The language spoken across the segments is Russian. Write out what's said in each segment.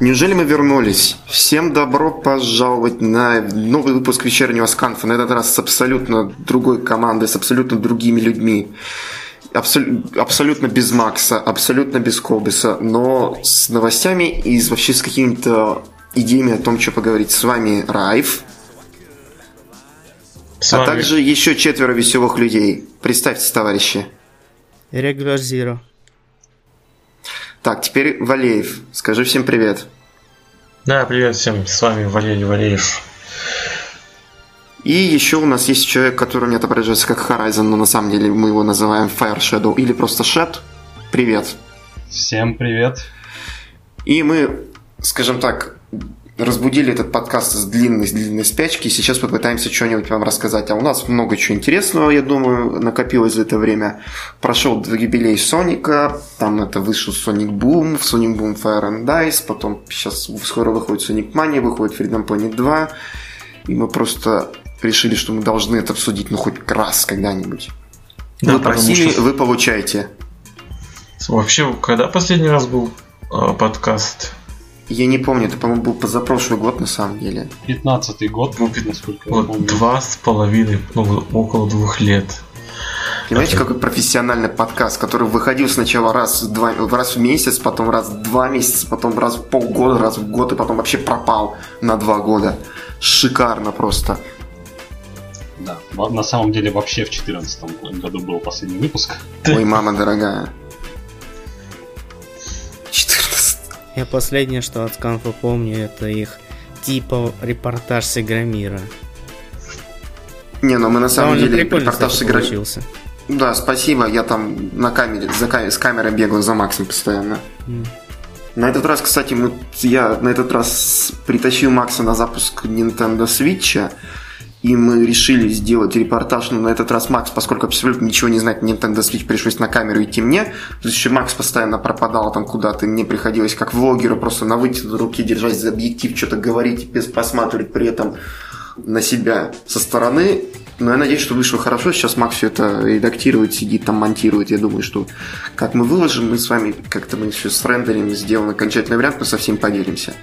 Неужели мы вернулись? Всем добро пожаловать на новый выпуск вечернего сканфа. На этот раз с абсолютно другой командой, с абсолютно другими людьми. Абсол- абсолютно без Макса, абсолютно без Колбиса, но с новостями и вообще с какими-то идеями о том, что поговорить. С вами Райф. С а вами- также еще четверо веселых людей. Представьтесь, товарищи. Regular Zero. Так, теперь Валеев. Скажи всем привет. Да, привет всем, с вами Валерий Валеев. И еще у нас есть человек, который не отображается как Horizon, но на самом деле мы его называем Fire Shadow или просто Shed. Привет. Всем привет. И мы, скажем так, разбудили этот подкаст с длинной, с длинной спячки, и сейчас попытаемся что-нибудь вам рассказать. А у нас много чего интересного, я думаю, накопилось за это время. Прошел юбилей Соника, там это вышел Sonic Boom, Sonic Boom Fire and Dice, потом сейчас скоро выходит Sonic Mania, выходит Freedom Planet 2, и мы просто решили, что мы должны это обсудить, ну, хоть раз когда-нибудь. Да, вы просили, что- вы получаете. Вообще, когда последний раз был э, подкаст? Я не помню, это, по-моему, был позапрошлый год на самом деле. 15-й год, Ну, насколько я Вот помню. два с половиной, ну, около двух лет. Понимаете, Это- какой профессиональный подкаст, который выходил сначала раз в, два, раз в месяц, потом раз в два месяца, потом раз в полгода, раз в год, и потом вообще пропал на два года. Шикарно просто. Да. На самом деле вообще в 2014 году был последний выпуск. Ой, мама дорогая. Я последнее, что от Сканфа помню, это их типа репортаж с Игромира. Не, ну мы на самом Довольно деле репортаж сыграли. получился. Да, спасибо, я там на камере, за ка- с камерой бегал за Максом постоянно. М. На этот раз, кстати, мы, я на этот раз притащил Макса на запуск Nintendo Switch, и мы решили сделать репортаж, но на этот раз Макс, поскольку абсолютно ничего не знает, Nintendo Switch пришлось на камеру идти мне, то есть еще Макс постоянно пропадал там куда-то, мне приходилось как влогеру просто на вытянутой руке держать за объектив, что-то говорить, без посматривать при этом на себя со стороны. Но я надеюсь, что вышло хорошо. Сейчас Макс все это редактирует, сидит там, монтирует. Я думаю, что как мы выложим, мы с вами как-то мы еще с рендером сделаем окончательный вариант, мы со всем поделимся.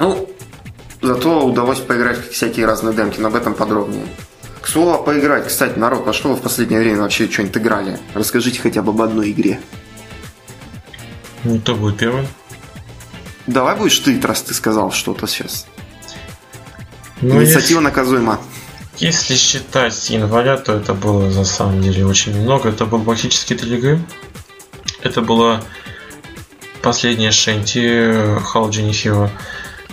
Ну, зато удалось поиграть в всякие разные демки, но об этом подробнее. К слову, о поиграть. Кстати, народ, на что вы в последнее время вообще что-нибудь играли? Расскажите хотя бы об одной игре. Ну, кто будет первым? Давай будешь ты, раз ты сказал что-то сейчас. Ну, Инициатива наказуема. Если считать января, то это было на самом деле очень много. Это было практически три игры. Это была последняя Шенти Hall Genie Hero.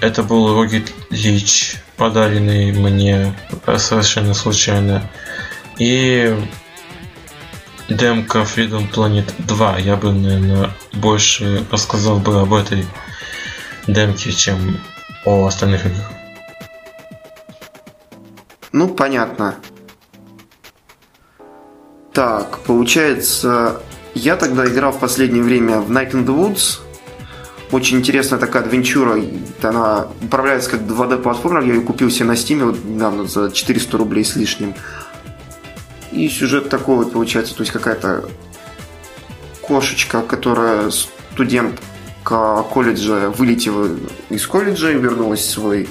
Это был Рогит Лич, подаренный мне э, совершенно случайно. И демка Freedom Planet 2. Я бы, наверное, больше рассказал бы об этой демке, чем о остальных играх. Ну, понятно. Так, получается, я тогда играл в последнее время в Night in the Woods. Очень интересная такая адвенчура. Она управляется как 2D-платформер. Я ее купил себе на Steam вот недавно за 400 рублей с лишним. И сюжет такой вот получается, то есть какая-то кошечка, которая студентка колледжа вылетела из колледжа и вернулась в свой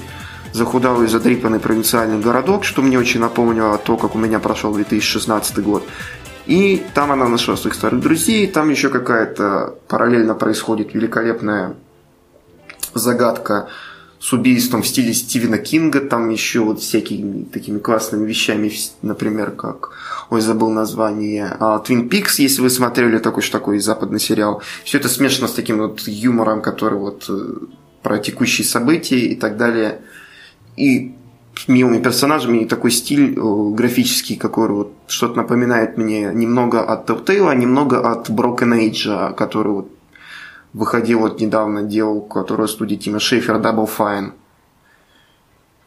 захудалый, задрипанный провинциальный городок, что мне очень напомнило то, как у меня прошел 2016 год. И там она нашла своих старых друзей, там еще какая-то параллельно происходит великолепная загадка с убийством в стиле Стивена Кинга, там еще вот всякими такими классными вещами, например, как, ой, забыл название, а, Twin Peaks, если вы смотрели такой же такой западный сериал. Все это смешано с таким вот юмором, который вот э, про текущие события и так далее. И милыми персонажами, и такой стиль э, графический, который вот что-то напоминает мне немного от Telltale, а немного от Broken Age, который вот выходил вот недавно, делал, которую студия Тима Шейфера Double Fine.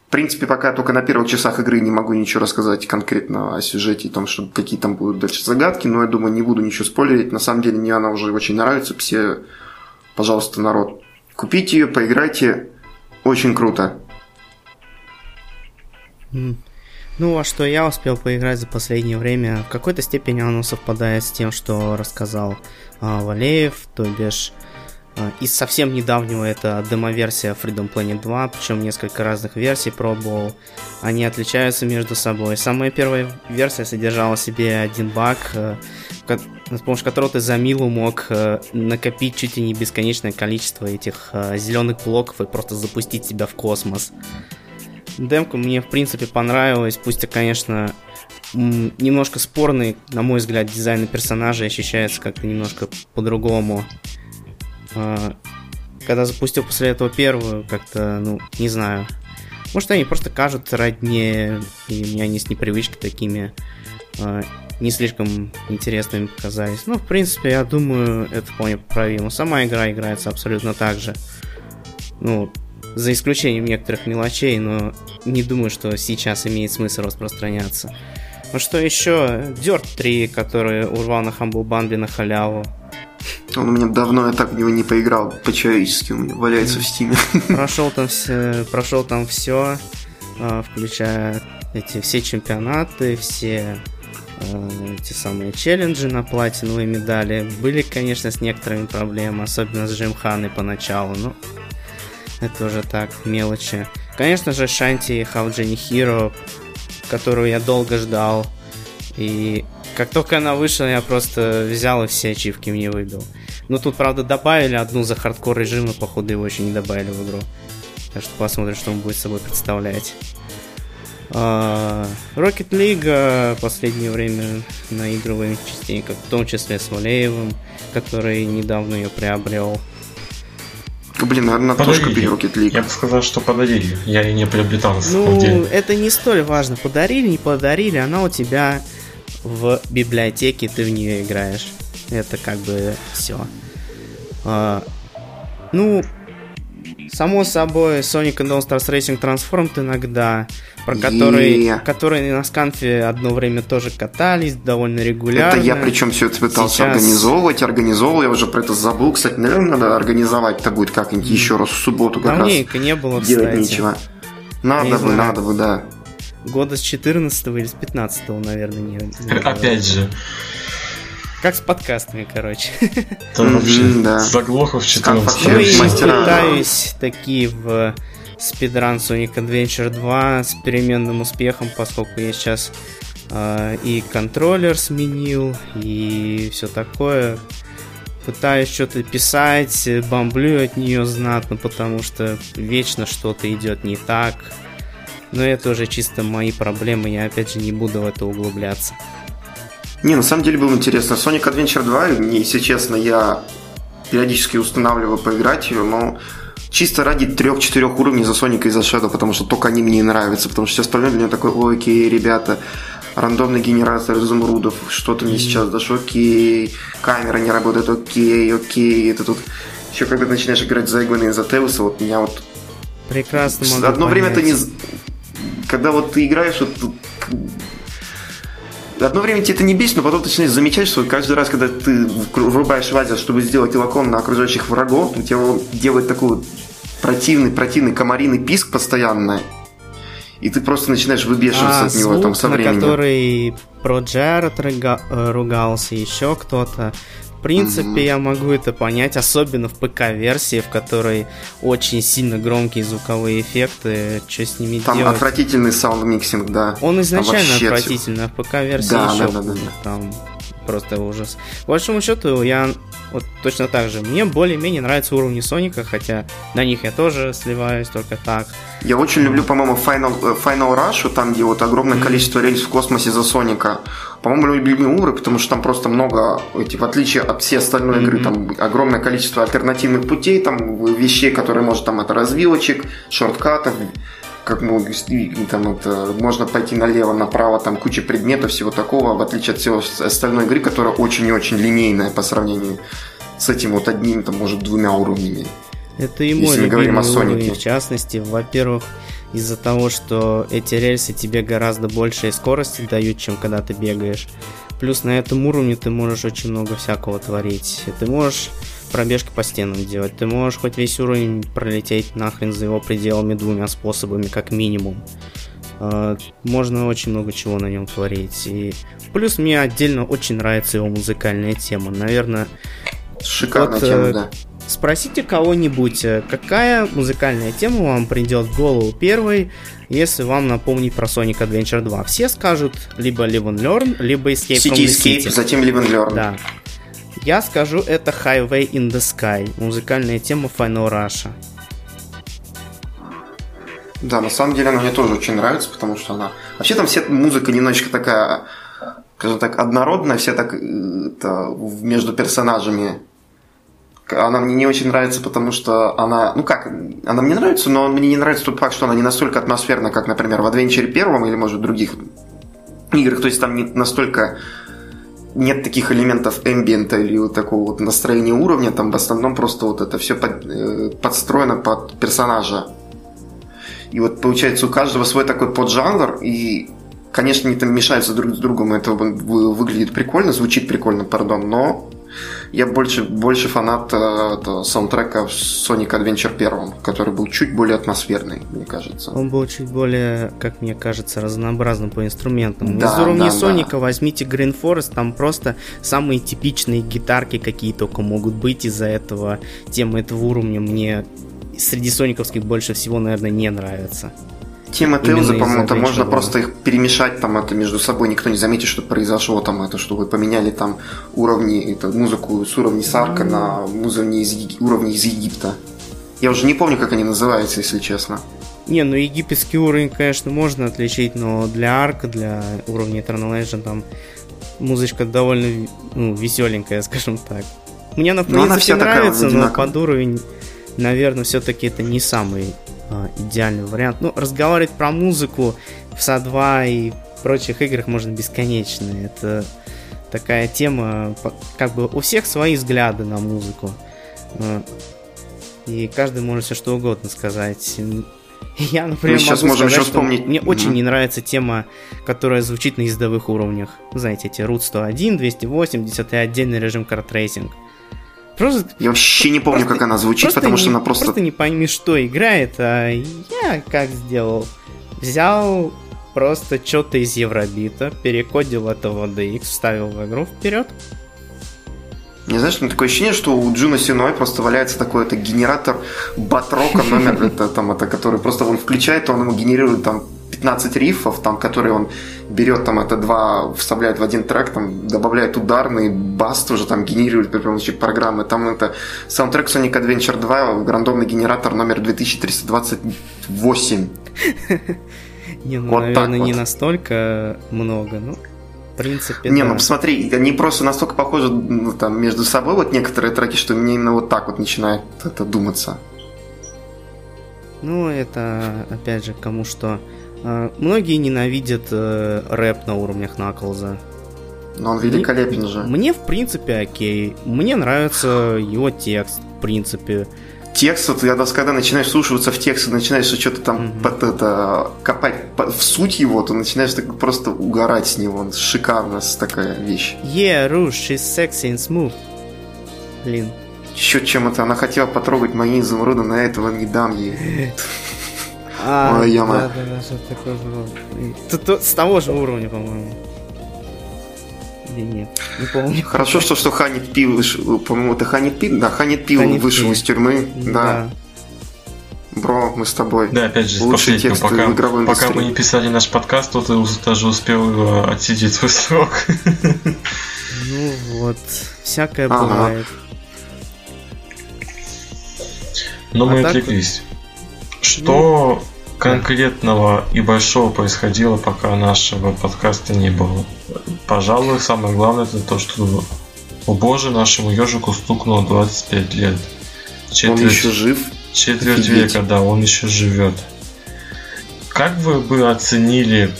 В принципе, пока только на первых часах игры не могу ничего рассказать конкретно о сюжете и том, что какие там будут дальше загадки, но я думаю, не буду ничего спойлерить. На самом деле, мне она уже очень нравится. Все, пожалуйста, народ, купите ее, поиграйте. Очень круто. Ну, а что я успел поиграть за последнее время, в какой-то степени оно совпадает с тем, что рассказал а, Валеев, то бишь а, из совсем недавнего это демо-версия Freedom Planet 2, причем несколько разных версий пробовал. Они отличаются между собой. Самая первая версия содержала себе один баг, э, с помощью которого ты за милу мог э, накопить чуть ли не бесконечное количество этих э, зеленых блоков и просто запустить себя в космос. Демка мне, в принципе, понравилась, пусть, конечно, немножко спорный, на мой взгляд, дизайн персонажа ощущается как-то немножко по-другому. А, когда запустил после этого первую, как-то, ну, не знаю. Может, они просто кажутся роднее, и мне они с непривычки такими а, не слишком интересными показались. Ну, в принципе, я думаю, это вполне поправимо. Сама игра играется абсолютно так же. Ну, за исключением некоторых мелочей, но не думаю, что сейчас имеет смысл распространяться. Ну что еще? Dirt 3, который урвал на Humble Bundle на халяву. Он у меня давно, я так в него не поиграл по-человечески, у меня валяется в стиме. Прошел там все, прошел там все, а, включая эти все чемпионаты, все а, эти самые челленджи на платиновые медали. Были, конечно, с некоторыми проблемами, особенно с Джимханой поначалу, но это уже так, мелочи. Конечно же, Шанти How Jenny Hero, которую я долго ждал. И как только она вышла, я просто взял и все ачивки мне выбил. Ну, тут, правда, добавили одну за хардкор режим, но, походу, его еще не добавили в игру. Так что посмотрим, что он будет собой представлять. А, Rocket League последнее время наигрываем частенько, в том числе с Валеевым, который недавно ее приобрел. Блин, наверное, тоже купили Rocket League. Я бы сказал, что подарили. Я и не приобретал на самом ну, деле. это не столь важно. Подарили, не подарили, она у тебя в библиотеке, ты в нее играешь. Это как бы все. А, ну, само собой, Sonic and All Stars Racing Transformed иногда, про который, yeah. которые на сканфе одно время тоже катались довольно регулярно. Это я причем все это пытался Сейчас... организовывать, организовывал, я уже про это забыл. Кстати, наверное, надо организовать это будет как-нибудь mm. еще раз в субботу как Давненько раз. не было, Делать кстати. нечего. Надо бы, надо бы, да. Года с 14 или с 15 наверное, не, не Опять же. Как с подкастами, короче. Это вообще да. заглохов 14 Ну и пытаюсь такие в спидран Sonic Adventure 2 с переменным успехом, поскольку я сейчас э, и контроллер сменил, и все такое. Пытаюсь что-то писать, бомблю от нее знатно, потому что вечно что-то идет не так. Но это уже чисто мои проблемы, я опять же не буду в это углубляться. Не, на самом деле было интересно. Sonic Adventure 2, если честно, я периодически устанавливаю поиграть ее, но чисто ради трех-четырех уровней за Соника и за Shadow, потому что только они мне нравятся, потому что все остальное для меня такой, ой, окей, ребята, рандомный генератор изумрудов, что-то мне сейчас дошло, окей, камера не работает, окей, окей, это тут еще когда ты начинаешь играть за Эгвена и за Теуса, вот меня вот Прекрасно Одно понять. время ты не... Когда вот ты играешь, вот одно время тебе это не бесит, но потом ты начинаешь замечать, что каждый раз, когда ты врубаешь лазер, чтобы сделать лакон на окружающих врагов, у тебя делает такой противный, противный комариный писк постоянно. И ты просто начинаешь выбешиваться а, от него там со временем. на который про Джаред э, ругался, еще кто-то. В принципе, mm-hmm. я могу это понять, особенно в ПК-версии, в которой очень сильно громкие звуковые эффекты. Что с ними там делать? Там отвратительный sound mixing, да. Он изначально отвратительный, а в ПК-версии да, еще да, да, да, да. там просто ужас. По большому счету, я вот точно так же. Мне более-менее нравятся уровни Соника, хотя на них я тоже сливаюсь только так. Я очень люблю, по-моему, Final, э, Final Rush, там, где вот огромное mm-hmm. количество рельс в космосе за Соника. По-моему, любимый уровень, потому что там просто много, эти, в отличие от всей остальной mm-hmm. игры, там огромное количество альтернативных путей, там вещей, которые может там от развилочек, шорткатов, как мы там это, можно пойти налево, направо, там куча предметов, всего такого, в отличие от всего остальной игры, которая очень и очень линейная по сравнению с этим вот одним, там, может, двумя уровнями. Это и мой любимый уровень, в частности. Во-первых, из-за того, что эти рельсы тебе гораздо большей скорости дают, чем когда ты бегаешь. Плюс на этом уровне ты можешь очень много всякого творить. Ты можешь пробежки по стенам делать. Ты можешь хоть весь уровень пролететь нахрен за его пределами двумя способами, как минимум. Э, можно очень много чего на нем творить. И плюс мне отдельно очень нравится его музыкальная тема. Наверное, Шикарная вот, тема, э, да. Спросите кого-нибудь, э, какая музыкальная тема вам придет в голову первой, если вам напомнить про Sonic Adventure 2. Все скажут либо Live and Learn, либо Escape City from the Escape, City. затем Live and Learn. Да. Я скажу, это Highway in the Sky, музыкальная тема Final Rush. Да, на самом деле она мне тоже очень нравится, потому что она... Вообще там вся музыка немножечко такая, скажем так, однородная, вся так это, между персонажами. Она мне не очень нравится, потому что она... Ну как, она мне нравится, но мне не нравится тот факт, что она не настолько атмосферна, как, например, в Adventure первом или, может, других играх. То есть там не настолько нет таких элементов эмбиента или вот такого вот настроения уровня, там в основном просто вот это все под, э, подстроено под персонажа. И вот получается у каждого свой такой поджанр, и, конечно, они там мешаются друг с другом, это выглядит прикольно, звучит прикольно, пардон, но я больше, больше фанат э, саундтрека Sonic Adventure 1, который был чуть более атмосферный, мне кажется. Он был чуть более, как мне кажется, разнообразным по инструментам. Да, Из уровня да, Соника да. возьмите Green Forest, там просто самые типичные гитарки, какие только могут быть из-за этого. Тема этого уровня мне среди сониковских больше всего, наверное, не нравится. Тема Тейлза, по-моему, там можно просто их перемешать там это между собой, никто не заметит, что произошло там это, что вы поменяли там уровни, это, музыку с уровней Сарка на уровни из, уровни из Египта. Я уже не помню, как они называются, если честно. Не, ну египетский уровень, конечно, можно отличить, но для арка, для уровня Eternal Legend там музычка довольно ну, веселенькая, скажем так. Мне она, в принципе, она вся нравится, но под уровень наверное, все-таки это не самый идеальный вариант. Ну, разговаривать про музыку в СА-2 и прочих играх можно бесконечно. Это такая тема, как бы у всех свои взгляды на музыку. А, и каждый может все что угодно сказать. Я, например, Мы сейчас можем сказать, еще вспомнить. Мне mm-hmm. очень не нравится тема, которая звучит на ездовых уровнях. Знаете, эти Route 101, 280 и отдельный режим kart racing. Просто, Я вообще не помню, просто, как она звучит, потому не, что она просто... Просто не пойми, что играет, а я как сделал? Взял просто что-то из Eurobeat а, перекодил это в ADX, вставил в игру вперед. Не знаешь, ну такое ощущение, что у Джуна Сеноуэ просто валяется такой это генератор butt rock а номер, это, там, это, который просто он включает, он ему генерирует там 15 рифов, там, которые он берет там это два, вставляет в один трек, там, добавляет ударный, бас тоже там генерирует при помощи программы. Там это саундтрек Sonic Adventure 2, рандомный генератор номер 2328. Не, ну, наверное, не настолько много, ну, в принципе, Не, ну посмотри, они просто настолько похожи ну, там, между собой, вот некоторые треки, что мне именно вот так вот начинает это думаться. Ну, это, опять же, кому что многие ненавидят э, рэп на уровнях Наклза. Но он великолепен мне, же. Мне, в принципе, окей. Мне нравится его текст, в принципе. Текст, вот когда, когда начинаешь слушаться в текст, начинаешь что-то там mm-hmm. под это, копать под, в суть его, то начинаешь так просто угорать с него. Он шикарная такая вещь. Yeah, Rush, she's sexy and smooth. Блин. Еще чем это, она хотела потрогать мои изумруды, на этого не дам ей. А, Ой, яма. Да, да, да, что такое было. Тут, с того же уровня, по-моему. Или нет, не помню. Хорошо, что, что Ханит Пи вышел, по-моему, это Ханит Пи, да, Ханит Пи вышел Пи. из тюрьмы, да. да. Бро, мы с тобой. Да, опять же, Лучший текст пока, в пока мы не писали наш подкаст, то ты даже успел отсидеть свой срок. Ну вот, всякое ага. бывает. Но а мы так... отвлеклись. Что ну, конкретного и большого происходило, пока нашего подкаста не было? Пожалуй, самое главное это то, что о боже, нашему ежику стукнуло 25 лет. Четверть, он еще жив? Четверть Офигеть. века, да, он еще живет. Как вы бы оценили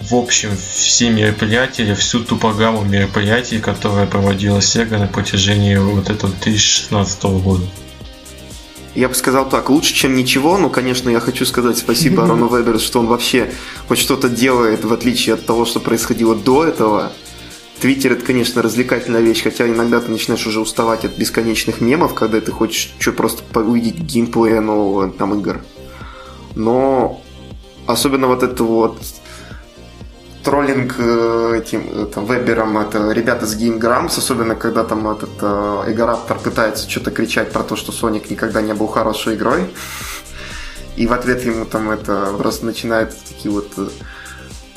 в общем все мероприятия или всю ту программу мероприятий, которая проводила Sega на протяжении вот этого 2016 года? Я бы сказал так, лучше, чем ничего, но, конечно, я хочу сказать спасибо Рону Веберу, что он вообще хоть что-то делает, в отличие от того, что происходило до этого. Твиттер это, конечно, развлекательная вещь, хотя иногда ты начинаешь уже уставать от бесконечных мемов, когда ты хочешь что просто увидеть геймплея нового там игр. Но особенно вот это вот троллинг э, этим это, вебером, это ребята с Game Grumps, особенно когда там этот э, Эгораптор пытается что-то кричать про то, что Соник никогда не был хорошей игрой. И в ответ ему там это просто начинают такие вот э,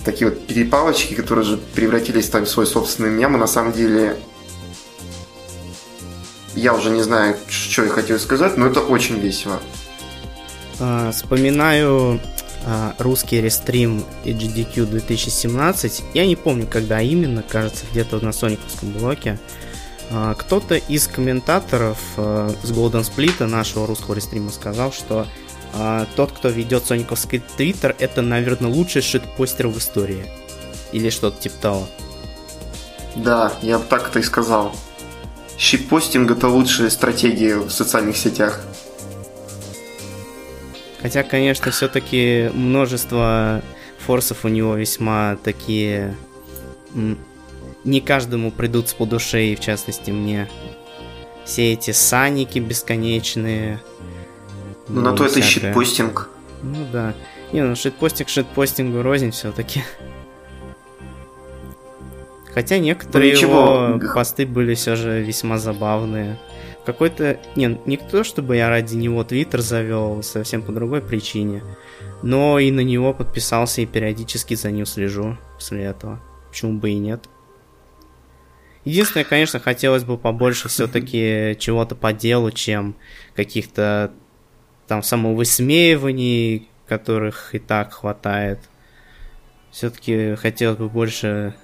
такие вот перепалочки, которые же превратились там в свой собственный мем, и на самом деле я уже не знаю, что я хотел сказать, но это очень весело. А, вспоминаю русский рестрим HDQ 2017. Я не помню, когда именно, кажется, где-то на сониковском блоке. А, кто-то из комментаторов а, с Golden Split нашего русского рестрима сказал, что а, тот, кто ведет сониковский твиттер, это, наверное, лучший шитпостер в истории. Или что-то типа того. Да, я бы так это и сказал. Щитпостинг это лучшая стратегия в социальных сетях. Хотя, конечно, все-таки множество форсов у него весьма такие... Не каждому придут по душе, и в частности мне. Все эти саники бесконечные. Ну, на то это щитпостинг. Ну да. Не, ну шитпостинг шитпостингу рознь все-таки. Хотя некоторые ну, его посты были все же весьма забавные какой-то... Не, не то, чтобы я ради него Твиттер завел, совсем по другой причине. Но и на него подписался и периодически за ним слежу после этого. Почему бы и нет? Единственное, конечно, хотелось бы побольше все-таки чего-то по делу, чем каких-то там самовысмеиваний, которых и так хватает. Все-таки хотелось бы больше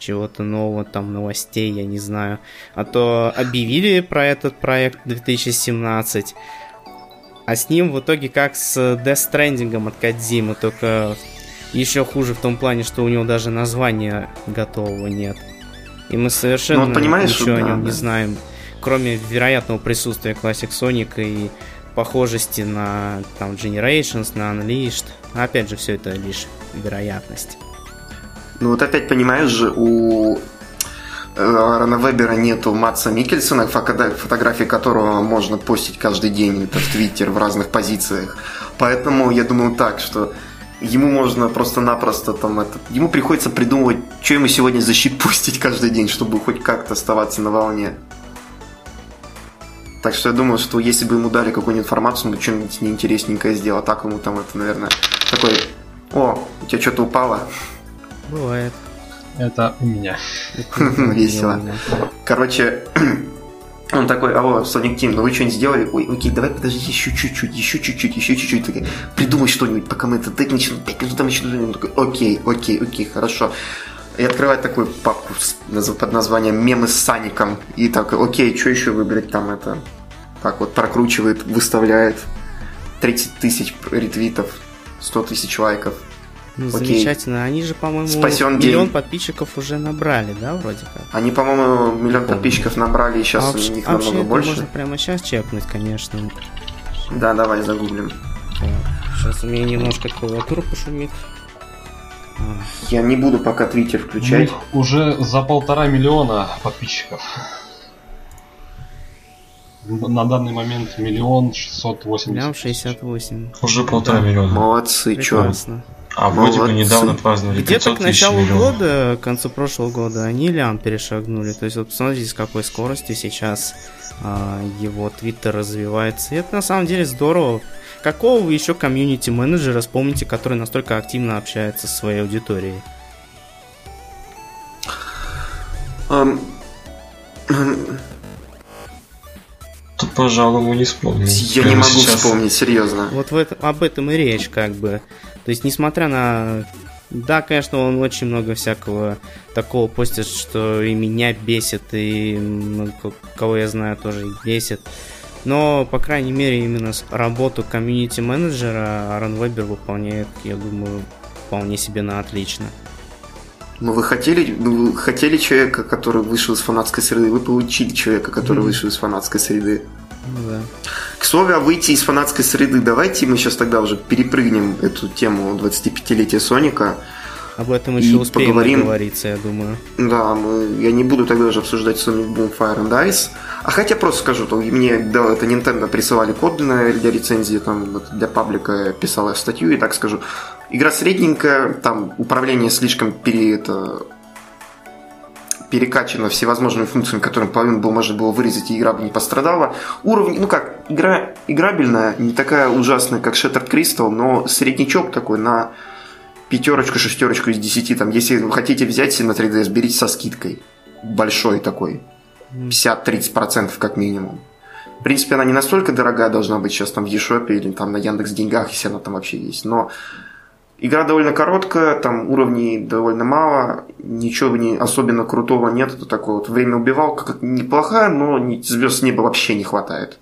чего-то нового, там, новостей, я не знаю. А то объявили про этот проект 2017, а с ним в итоге как с Death Stranding от Кадзимы, только еще хуже в том плане, что у него даже названия готового нет. И мы совершенно ну, понимаешь, ничего да, о нем да. не знаем, кроме вероятного присутствия Classic Sonic и похожести на там Generations, на Unleashed. Опять же, все это лишь вероятность. Ну вот опять понимаешь же, у Рона Вебера нету Матса Микельсона, фотографии которого можно постить каждый день это в Твиттер в разных позициях. Поэтому я думаю так, что ему можно просто-напросто там это... Ему приходится придумывать, что ему сегодня защипустить каждый день, чтобы хоть как-то оставаться на волне. Так что я думаю, что если бы ему дали какую-нибудь информацию, он бы что-нибудь неинтересненькое сделал. А так ему там это, наверное, такой... О, у тебя что-то упало? Бывает. Это у меня. Весело. Короче, он такой, алло, Sonic Team, ну вы что-нибудь сделали? Ой, окей, давай подожди еще чуть-чуть, еще чуть-чуть, еще чуть-чуть. Такой, придумай что-нибудь, пока мы это так начнем, пять минут там еще Он такой, окей, окей, окей, хорошо. И открывает такую папку под названием «Мемы с Саником». И так, окей, что еще выбрать там это? Так вот прокручивает, выставляет 30 тысяч ретвитов, 100 тысяч лайков. Ну, Окей. замечательно. Они же, по-моему, Спасен миллион день. подписчиков уже набрали, да, вроде как? Они, по-моему, миллион подписчиков набрали, и сейчас а у них а намного больше. можно прямо сейчас чекнуть, конечно. Да, давай загуглим. Сейчас у меня немножко клавиатура пошумит. Я не буду пока Твиттер включать. уже за полтора миллиона подписчиков. На данный момент миллион шестьсот восемьдесят. Миллион шестьдесят восемь. Уже полтора миллиона. Молодцы, чё. А вроде бы недавно праздновали Где-то к началу года, к концу прошлого года, они лям перешагнули. То есть вот посмотрите, с какой скоростью сейчас а, его твиттер развивается. И это на самом деле здорово. Какого вы еще комьюнити-менеджера вспомните, который настолько активно общается со своей аудиторией? Um, Тут, пожалуй, мы не вспомним. Я не могу сейчас. вспомнить, серьезно. Вот в этом, об этом и речь, как бы. То есть, несмотря на... Да, конечно, он очень много всякого такого постит, что и меня бесит, и ну, кого я знаю тоже бесит. Но, по крайней мере, именно работу комьюнити-менеджера Аарон Вебер выполняет, я думаю, вполне себе на отлично. Ну, вы хотели, вы хотели человека, который вышел из фанатской среды, вы получили человека, который mm-hmm. вышел из фанатской среды. Ну, да. К слову, о выйти из фанатской среды, давайте мы сейчас тогда уже перепрыгнем эту тему 25-летия Соника. Об этом еще успеем поговорим. говориться, я думаю. Да, мы, я не буду тогда уже обсуждать Sonic Boom Fire and Ice. А хотя просто скажу, то мне да, это Nintendo присылали код для, для рецензии, там, для паблика я писал статью, и так скажу, Игра средненькая, там управление слишком пере, это, перекачано всевозможными функциями, которыми половину было, можно было вырезать, и игра бы не пострадала. Уровень, ну как, игра играбельная, не такая ужасная, как Shattered Crystal, но среднячок такой на пятерочку, шестерочку из десяти. Там, если вы хотите взять себе на 3DS, берите со скидкой. Большой такой. 50-30% как минимум. В принципе, она не настолько дорогая должна быть сейчас там в eShop или там на Яндекс Деньгах, если она там вообще есть. Но игра довольно короткая, там уровней довольно мало, ничего не особенно крутого нет. Это такое вот время убивал, как неплохая, но звезд с неба вообще не хватает.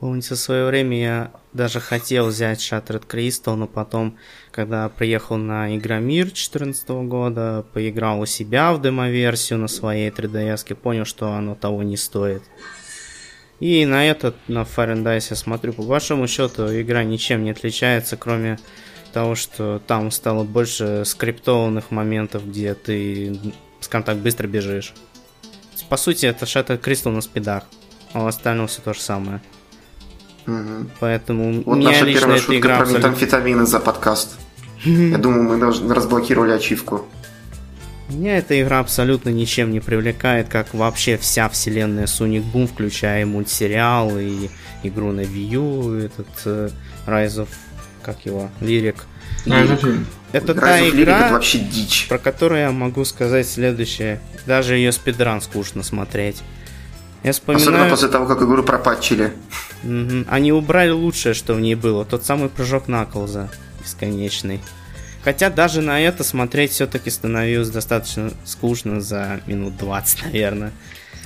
Помните, в свое время я даже хотел взять Shattered Crystal, но потом, когда приехал на Игромир 2014 года, поиграл у себя в демо-версию на своей 3DS, понял, что оно того не стоит. И на этот, на Fire and Dice я смотрю, по большому счету игра ничем не отличается, кроме того, что там стало больше скриптованных моментов, где ты, скажем так, быстро бежишь. По сути, это Shattered Crystal на спидах, а у остального все то же самое. Угу. Поэтому вот наша первая шутка игра про абсолютно... метамфетамины за подкаст. Я думаю, мы разблокировали ачивку. Меня эта игра абсолютно ничем не привлекает, как вообще вся вселенная Sonic Boom, включая и мультсериал, и игру на Wii U, этот uh, Rise of... как его? Лирик. Это та игра, это вообще дичь. про которую я могу сказать следующее. Даже ее спидран скучно смотреть. Я вспоминаю... Особенно после того, как игру пропатчили. Мгм. Они убрали лучшее, что в ней было. Тот самый прыжок Наклза. Бесконечный. Хотя даже на это смотреть все-таки становилось достаточно скучно за минут 20, наверное.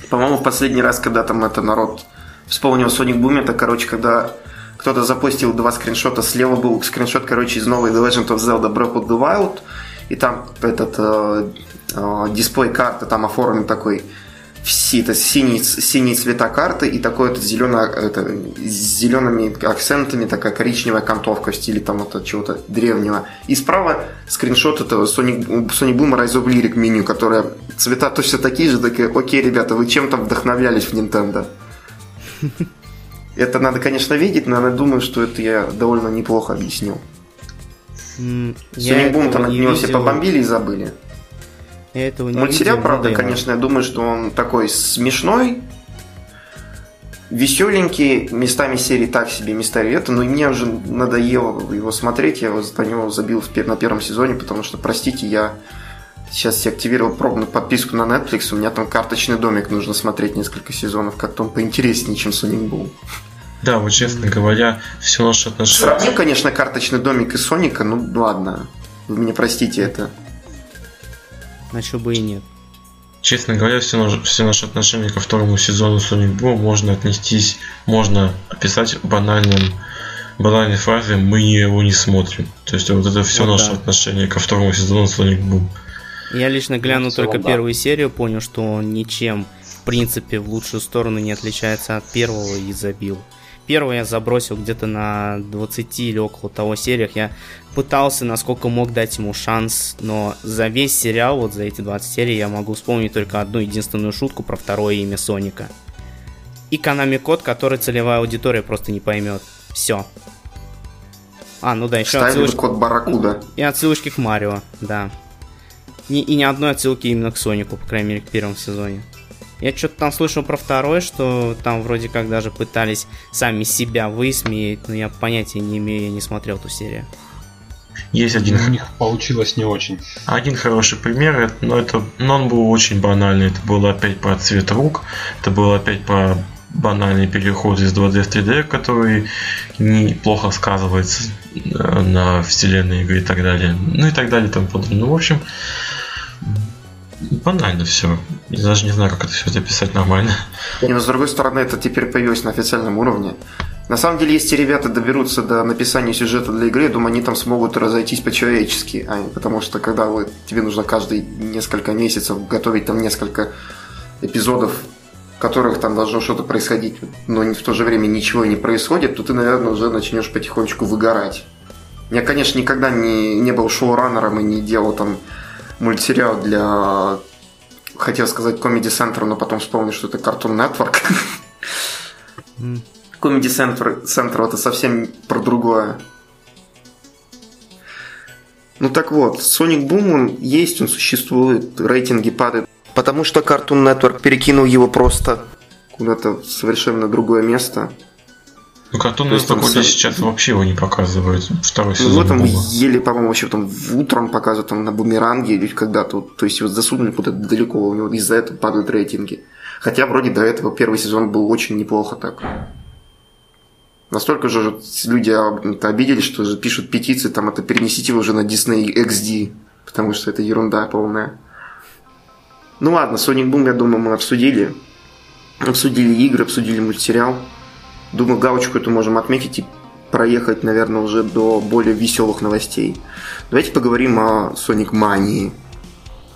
По-моему, в последний раз, когда там это народ вспомнил Sonic Boom, это, короче, когда кто-то запустил два скриншота. Слева был скриншот, короче, из новой The Legend of Zelda Breath of the Wild. И там этот э, э, дисплей карты там оформлен такой все это синий, синие цвета карты и такой это, зелено, это с зелеными акцентами такая коричневая окантовка в стиле там это чего-то древнего. И справа скриншот этого Sonic, Sonic Boom Rise of Lyric меню, которое цвета точно такие же, такие, окей, ребята, вы чем-то вдохновлялись в Nintendo. Это надо, конечно, видеть, но я думаю, что это я довольно неплохо объяснил. Я Boom этого там от не него все побомбили и забыли. Я этого не Мультсериал, видел, правда, конечно, я думаю, что он такой смешной, веселенький, местами серии так себе, местами это, но мне уже надоело его смотреть, я за него забил на первом сезоне, потому что, простите, я сейчас себе активировал пробную подписку на Netflix, у меня там карточный домик нужно смотреть несколько сезонов, как-то он поинтереснее, чем Sonic Boom. Да, вот честно говоря, все наши отношения... Сравним, конечно, карточный домик и Соника, ну ладно, вы меня простите это. А чё бы и нет. Честно говоря, все, наш- все наши отношения ко второму сезону Sonic Boom можно отнестись, можно описать банальным банальной фразе «мы его не смотрим». То есть вот это все Вот наше да. отношение ко второму сезону Sonic Boom. Я лично глянул целом, только да. первую серию, понял, что он ничем, в принципе, в лучшую сторону не отличается от первого и забил. Первый я забросил где-то на 20 или около того сериях. Я пытался, насколько мог дать ему шанс, но за весь сериал, вот за эти 20 серий, я могу вспомнить только одну единственную шутку про второе имя Соника. И Канами код, который целевая аудитория просто не поймет. Все. А, ну да, еще Ставили бы отсылочка. код Барракуда. И отсылочки к Марио, да. Ни- и ни одной отсылки именно к Сонику, по крайней мере, к первому сезоне. Я что-то там слышал про второй, что там вроде как даже пытались сами себя высмеять, но я понятия не имею, я не смотрел эту серию. Есть один, У них получилось не очень. один хороший пример, это- но, это, но он был очень банальный. Это было опять про цвет рук, это было опять про банальный переход из 2D в 3D, который неплохо сказывается э, на вселенной игры и так далее. Ну и так далее и тому подобное. Ну, в общем, банально все. Я даже не знаю, как это все описать нормально. Не, но с другой стороны, это теперь появилось на официальном уровне. На самом деле, если ребята доберутся до написания сюжета для игры, я думаю, они там смогут разойтись по-человечески. А потому что когда вы, тебе нужно каждые несколько месяцев готовить там несколько эпизодов, в которых там должно что-то происходить, но в то же время ничего не происходит, то ты, наверное, уже начнешь потихонечку выгорать. Я, конечно, никогда не, не был шоураннером и не делал там мультсериал для хотел сказать Comedy Center, но потом вспомнил, что это Cartoon Network. Comedy Center, Center это совсем про другое. Ну так вот, Sonic Boom он есть, он существует, рейтинги падают, потому что Cartoon Network перекинул его просто куда-то в совершенно другое место. Ну, Cartoon Network сам- сейчас вообще его не показывает. Второй Ну, сезон вот там Бума. еле, по-моему, вообще там в утром показывают там на бумеранге или когда-то. вот, То есть его засунули куда-то далеко, у него из-за этого падают рейтинги. Хотя вроде до этого первый сезон был очень неплохо так. Настолько же люди об- обиделись, что же пишут петиции, там это перенесите уже на Disney XD, потому что это ерунда полная. Ну ладно, Sonic Boom, я думаю, мы обсудили. Обсудили игры, обсудили мультсериал. Думаю, галочку эту можем отметить и проехать, наверное, уже до более веселых новостей. Давайте поговорим о Sonic Mania.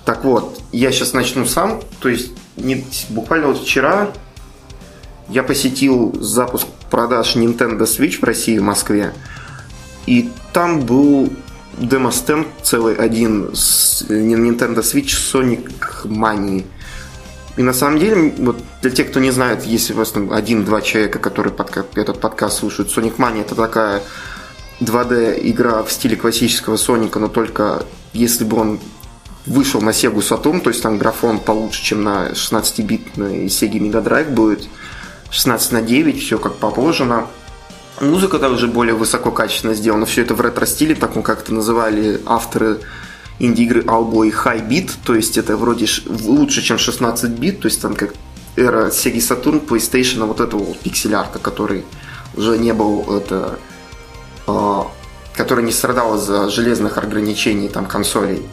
Так вот, я сейчас начну сам. То есть, не, буквально вот вчера я посетил запуск продаж Nintendo Switch в России, в Москве. И там был демо-стенд целый один с Nintendo Switch Sonic Mania. И на самом деле, вот для тех, кто не знает, если у вас там один-два человека, которые подка- этот подкаст слушают, Sonic Mania это такая 2D игра в стиле классического Соника, но только если бы он вышел на Sega Saturn, то есть там графон получше, чем на 16-битной Sega Mega Drive будет, 16 на 9, все как положено. Музыка также более высококачественно сделана, все это в ретро-стиле, таком как это называли авторы инди-игры Allboy High Beat, то есть это вроде лучше, чем 16 бит, то есть там как эра Sega Saturn, PlayStation, вот этого вот пиксель-арта, который уже не был это а, который не страдал из-за железных ограничений там консолей.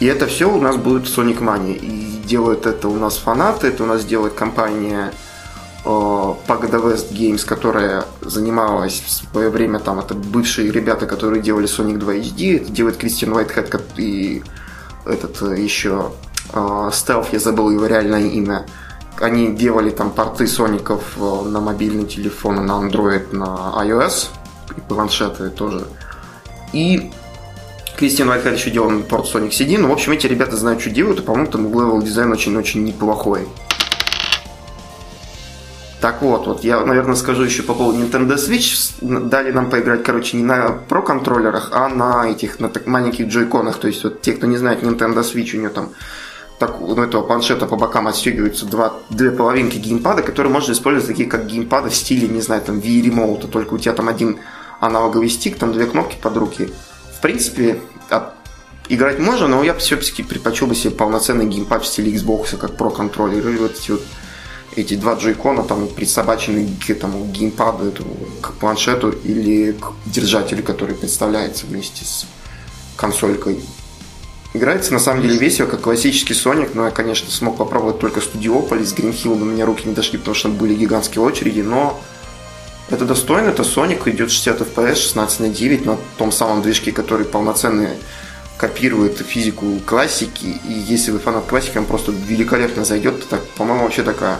И это все у нас будет Sonic Mania. И делают это у нас фанаты, это у нас делает компания э, Pagoda West Games, которая занималась в свое время, там, это бывшие ребята, которые делали Sonic 2 HD, это делает Кристиан Уайтхед и этот э, еще э, Stealth, я забыл его реальное имя. Они делали там порты Соников э, на мобильный телефон, на Android, на iOS, и планшеты тоже. И Кристиан Уайтхед еще делал порт Sonic CD. Ну, в общем, эти ребята знают, что делают, и, по-моему, там левел дизайн очень-очень неплохой. Так вот, вот я, наверное, скажу еще по поводу Nintendo Switch. Дали нам поиграть, короче, не на про контроллерах, а на этих, на так маленьких джойконах. То есть, вот те, кто не знает Nintendo Switch, у нее там так, у этого планшета по бокам отстегиваются два, две половинки геймпада, которые можно использовать такие как геймпады в стиле, не знаю, там Wii Remote, только у тебя там один аналоговый стик, там две кнопки под руки. В принципе, от- играть можно, но я все-таки предпочел бы себе полноценный геймпад в стиле Xbox, как про контроллер. Вот эти вот эти два джойкона там присобачены к этому геймпаду, этому, к планшету или к держателю, который представляется вместе с консолькой. Играется на самом деле весело, как классический Sonic, но я, конечно, смог попробовать только Студиополис, Гринхилл, но у меня руки не дошли, потому что были гигантские очереди, но это достойно, это Sonic, идет 60 FPS, 16 на 9 на том самом движке, который полноценный копирует физику классики, и если вы фанат классики, он просто великолепно зайдет. Так, по-моему, вообще такая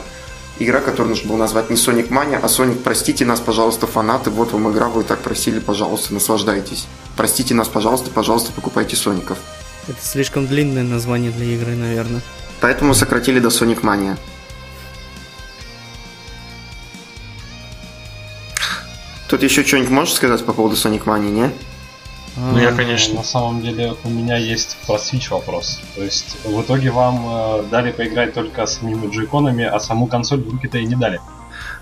игра, которую нужно было назвать не Sonic Mania, а Sonic, простите нас, пожалуйста, фанаты, вот вам игра, вы так просили, пожалуйста, наслаждайтесь. Простите нас, пожалуйста, пожалуйста, покупайте Соников. Это слишком длинное название для игры, наверное. Поэтому сократили до Sonic Mania. Тут еще что-нибудь можешь сказать по поводу Sonic Mania, не? Ну, я, конечно, На самом деле у меня есть про Switch вопрос. То есть в итоге вам э, дали поиграть только с самими джойконами, а саму консоль в руки-то и не дали.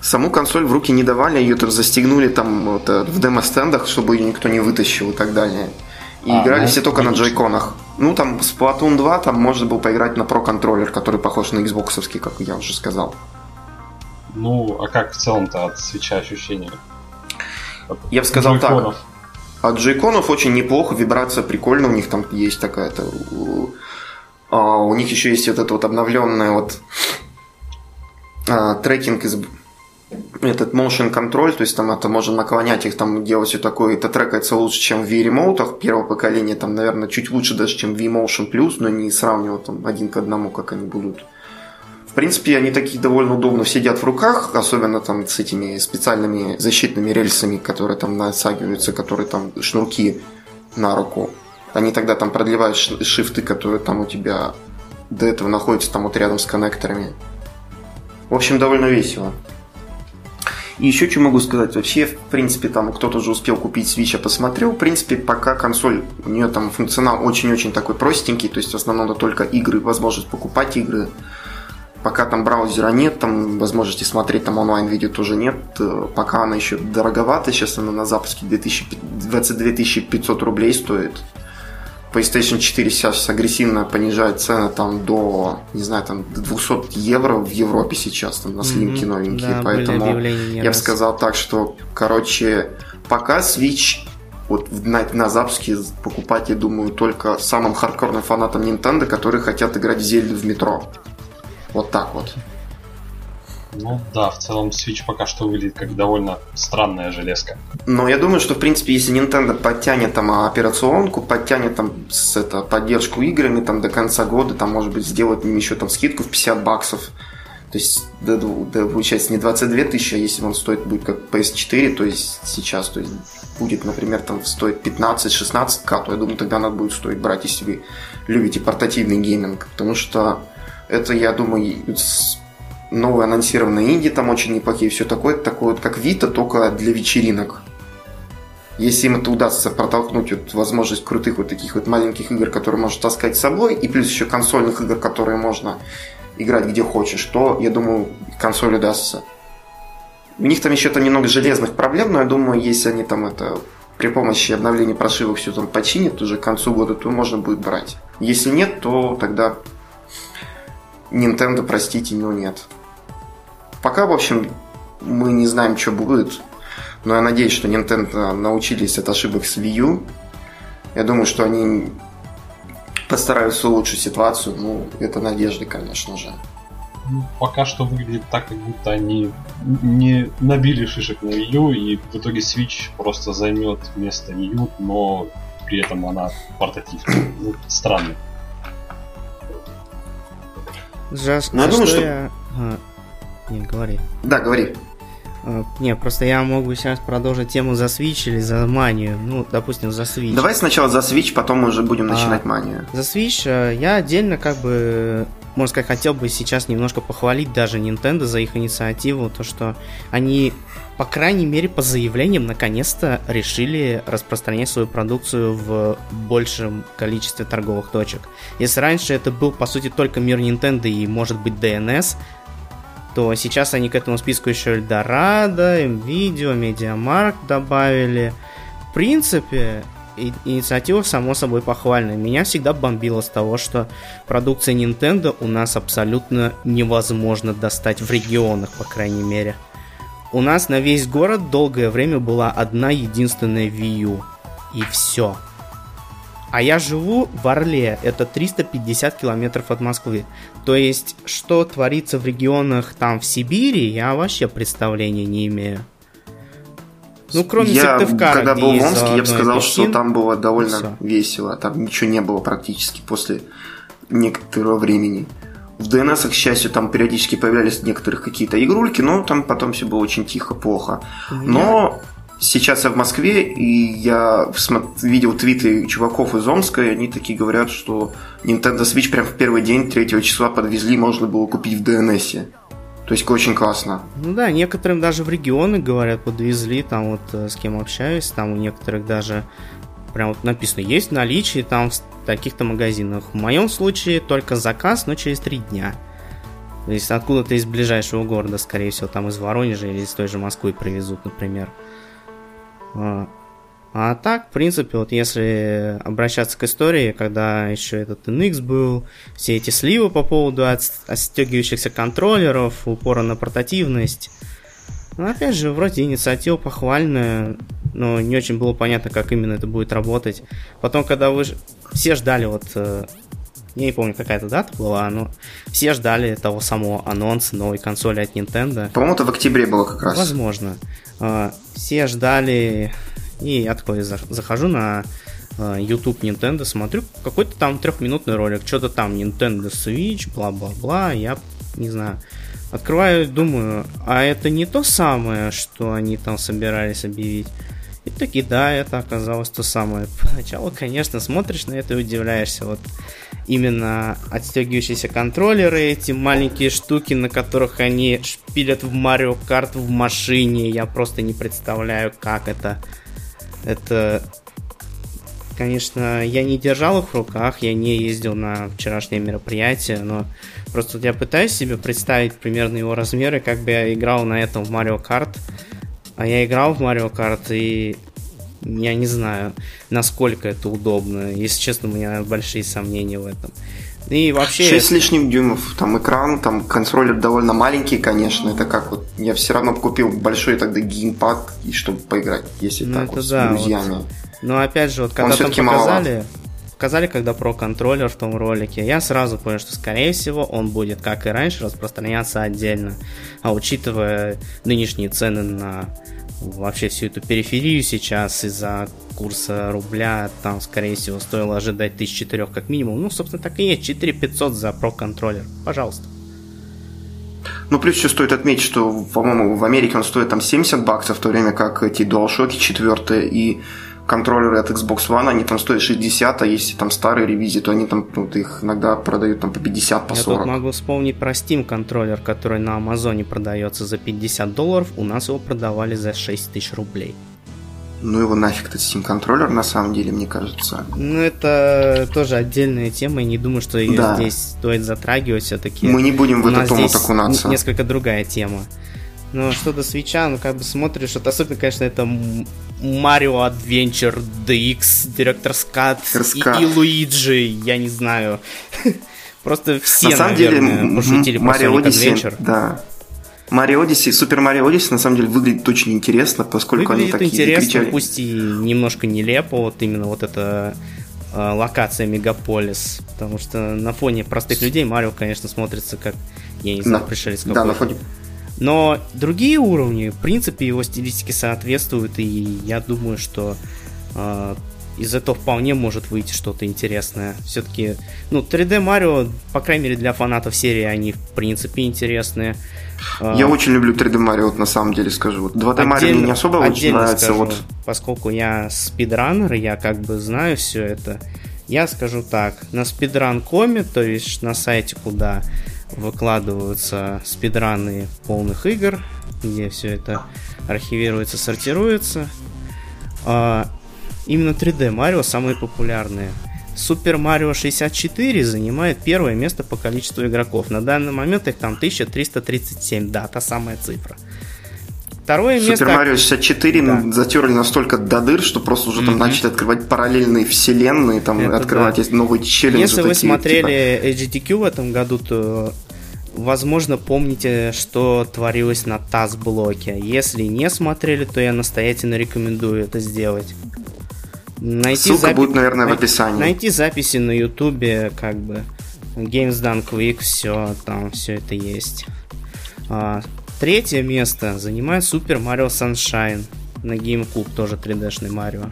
Саму консоль в руки не давали, ее там застегнули там вот, э, в демо-стендах, чтобы ее никто не вытащил и так далее. И А, играли ну, все только на логично. джойконах. Ну, там Splatoon 2, там можно было поиграть на про-контроллер, который похож на Xbox, как я уже сказал. Ну, а как в целом-то от свеча ощущения? От Я бы сказал так. От джойконов очень неплохо, вибрация прикольная, у них там есть такая-то... у- а, них еще есть вот это вот обновленная вот а, трекинг из этот motion control, то есть там это можно наклонять их, там делать все такое, это трекается лучше, чем в Wii Remote первого поколения, там, наверное, чуть лучше даже, чем Wii Motion Plus, но не сравнивать там один к одному, как они будут. В принципе, они такие довольно удобно сидят в руках, особенно там с этими специальными защитными рельсами, которые там насагиваются, которые там шнурки на руку. Они тогда там продлевают шифты, которые там у тебя до этого находятся там вот рядом с коннекторами. В общем, довольно весело. И еще что могу сказать, вообще, в принципе, там кто-то уже успел купить Switch, я посмотрел, в принципе, пока консоль, у нее там функционал очень-очень такой простенький, то есть в основном это только игры, возможность покупать игры, пока там браузера нет, там возможности смотреть там онлайн-видео тоже нет, э, пока она еще дороговата, сейчас она на запуске 2000, 22 500 рублей стоит, PlayStation 4 сейчас агрессивно понижает цены там до, не знаю, там до 200 евро в Европе сейчас, там на слимки mm-hmm. новенькие, да, поэтому я бы сказал так, что, короче, пока Switch вот на, на запуске покупать, я думаю, только самым хардкорным фанатам Nintendo, которые хотят играть в Зельду в метро. Вот так вот. Ну да, в целом Switch пока что выглядит как довольно странная железка. Но я думаю, что в принципе, если Nintendo подтянет там операционку, подтянет там с это, поддержку играми там до конца года, там может быть сделать им еще там скидку в 50 баксов. То есть, да, да, получается, не 22 тысячи, а если он стоит будет как PS4, то есть сейчас, то есть будет, например, там стоит 15-16к, то я думаю, тогда надо будет стоить брать, если вы любите портативный гейминг. Потому что это, я думаю, новые анонсированные инди там очень неплохие, все такое, такое вот как Вита, только для вечеринок. Если им это удастся протолкнуть вот возможность крутых вот таких вот маленьких игр, которые можно таскать с собой, и плюс еще консольных игр, которые можно играть где хочешь, то, я думаю, консоль удастся. У них там еще там немного железных проблем, но я думаю, если они там это при помощи обновления прошивок все там починят уже к концу года, то можно будет брать. Если нет, то тогда Nintendo, простите, но нет. Пока, в общем, мы не знаем, что будет. Но я надеюсь, что Nintendo научились от ошибок с Wii U. Я думаю, что они постараются улучшить ситуацию. Ну, это надежды, конечно же. Ну, пока что выглядит так, как будто они не набили шишек на Wii U, и в итоге Switch просто займет место Wii U, но при этом она портативная. Ну, странно. Жас... Ну, я думаю, что... Я... А, не, говори. Да, говори. Uh, не, просто я могу сейчас продолжить тему за Switch или за манию. Ну, допустим, за Switch. Давай сначала за Switch, потом уже будем а, начинать манию. За Switch uh, я отдельно как бы, можно сказать, хотел бы сейчас немножко похвалить даже Nintendo за их инициативу, то что они, по крайней мере, по заявлениям, наконец-то решили распространять свою продукцию в большем количестве торговых точек. Если раньше это был, по сути, только мир Nintendo и, может быть, DNS, то сейчас они к этому списку еще Эльдорадо, Nvidia, Mediamarkt добавили. В принципе, инициатива само собой похвальная. Меня всегда бомбило с того, что продукция Nintendo у нас абсолютно невозможно достать в регионах, по крайней мере. У нас на весь город долгое время была одна единственная Wii U. И все. А я живу в Орле, это 350 километров от Москвы. То есть, что творится в регионах там в Сибири, я вообще представления не имею. Ну, кроме я, Сыктывкара, когда был в Омске, я бы сказал, апельсин, что там было довольно все. весело. Там ничего не было практически после некоторого времени. В DNS, к счастью, там периодически появлялись некоторых какие-то игрульки, но там потом все было очень тихо, плохо. Но Сейчас я в Москве, и я видел твиты чуваков из Омска, и они такие говорят, что Nintendo Switch прям в первый день, 3 числа подвезли, можно было купить в DNS. То есть очень классно. Ну да, некоторым даже в регионы, говорят, подвезли, там вот э, с кем общаюсь, там у некоторых даже прям вот написано, есть наличие там в таких-то магазинах. В моем случае только заказ, но через три дня. То есть откуда-то из ближайшего города, скорее всего, там из Воронежа или из той же Москвы привезут, например. А, так, в принципе, вот если обращаться к истории, когда еще этот NX был, все эти сливы по поводу отстегивающихся контроллеров, упора на портативность, ну, опять же, вроде инициатива похвальная, но не очень было понятно, как именно это будет работать. Потом, когда вы все ждали вот э, я не помню, какая-то дата была, но все ждали того самого анонса новой консоли от Nintendo. По-моему, это в октябре было как раз. Возможно. А, все ждали, и я такой захожу на а, YouTube Nintendo, смотрю, какой-то там трехминутный ролик, что-то там Nintendo Switch, бла-бла-бла, я не знаю. Открываю, думаю, а это не то самое, что они там собирались объявить. И таки, да, это оказалось то самое. Поначалу, конечно, смотришь на это и удивляешься. Вот именно отстегивающиеся контроллеры, эти маленькие штуки, на которых они шпилят в Марио Карт в машине. Я просто не представляю, как это. Это конечно, я не держал их в руках, я не ездил на вчерашнее мероприятие, но просто я пытаюсь себе представить примерно его размеры, как бы я играл на этом в Mario Kart. А я играл в Mario Kart и я не знаю, насколько это удобно. Если честно, у меня большие сомнения в этом. И вообще... 6 с лишним дюймов, там экран, там контроллер довольно маленький, конечно. Это как вот, я все равно купил большой тогда геймпад, и чтобы поиграть, если ну, так вот, да, с друзьями. Вот но опять же, вот когда там показали, показали, когда про контроллер в том ролике, я сразу понял, что скорее всего он будет, как и раньше, распространяться отдельно. А учитывая нынешние цены на вообще всю эту периферию сейчас из-за курса рубля, там, скорее всего, стоило ожидать 1004 как минимум. Ну, собственно, так и есть. 4500 за про контроллер. Пожалуйста. Ну, плюс еще стоит отметить, что, по-моему, в Америке он стоит там 70 баксов, в то время как эти DualShock 4 и контроллеры от Xbox One, они там стоят 60, а если там старые ревизии, то они там ну, их иногда продают там по 50, по 40. Я тут могу вспомнить про Steam контроллер, который на Амазоне продается за 50 долларов, у нас его продавали за 6 тысяч рублей. Ну его нафиг этот Steam контроллер, на самом деле, мне кажется. Ну это тоже отдельная тема, и не думаю, что ее да. здесь стоит затрагивать все-таки. Мы не будем в эту тему окунаться. несколько другая тема. Но что до свеча, ну как бы смотришь, вот особенно, конечно, это Mario Adventure DX, Director Scott и, и Луиджи, я не знаю. Просто все, на самом наверное, деле, пошутили про Mario Odyssey, Adventure. Да. Mario Odyssey, Super Mario Odyssey на самом деле выглядит очень интересно, поскольку выглядит они такие интересно, кричали. пусть и немножко нелепо, вот именно вот эта э, локация Мегаполис, потому что на фоне простых людей Марио, конечно, смотрится как, я не знаю, пришелец какой-то. Да, на фоне но другие уровни, в принципе, его стилистике соответствуют, и я думаю, что э, из этого вполне может выйти что-то интересное. Все-таки, ну, 3D Марио, по крайней мере, для фанатов серии, они, в принципе, интересные. А, я очень люблю 3D Марио, вот на самом деле скажу. Вот 2D Марио мне не особо очень нравится. Скажу, вот. Поскольку я спидранер, я как бы знаю все это. Я скажу так, на спидран.коме, то есть на сайте, куда выкладываются спидраны полных игр, где все это архивируется, сортируется. А, именно 3D Марио самые популярные. Супер Марио 64 занимает первое место по количеству игроков. На данный момент их там 1337, да, та самая цифра. Второе Супер место... Марио 64 да. затерли настолько до дыр, что просто уже там mm-hmm. начали открывать параллельные вселенные, там Это открывать да. новые челленджи. Если вы смотрели типа... HGTQ в этом году, то возможно, помните, что творилось на ТАС-блоке. Если не смотрели, то я настоятельно рекомендую это сделать. Найти Ссылка запи... будет, наверное, в описании. Найти записи на Ютубе, как бы Games Done Quick, все, там все это есть. Третье место занимает Super Mario Sunshine на GameCube, тоже 3D-шный Марио.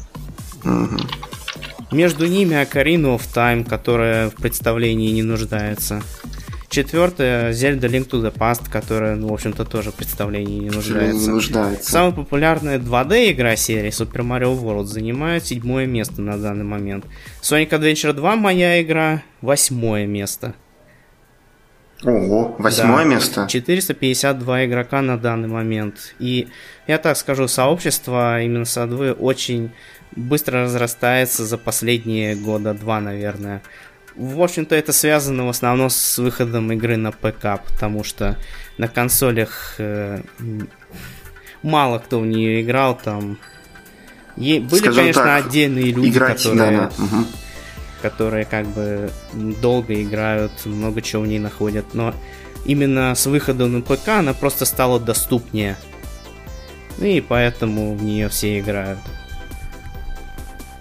Между ними Ocarina of Time, которая в представлении не нуждается. Четвертое Zelda Link to the Past, которая, ну, в общем-то, тоже в представлении не нуждается. Не нуждается. Самая популярная 2D игра серии Super Mario World занимает седьмое место на данный момент. Sonic Adventure 2 моя игра, восьмое место. Ого, восьмое да, место. 452 игрока на данный момент. И я так скажу, сообщество именно Садвы очень быстро разрастается за последние года два, наверное. В общем-то, это связано в основном с выходом игры на ПК, потому что на консолях э, мало кто в нее играл, там е- были, Скажем конечно, так, отдельные люди, играть, которые... Да, да. Угу которые как бы долго играют, много чего в ней находят, но именно с выходом на ПК она просто стала доступнее. Ну и поэтому в нее все играют.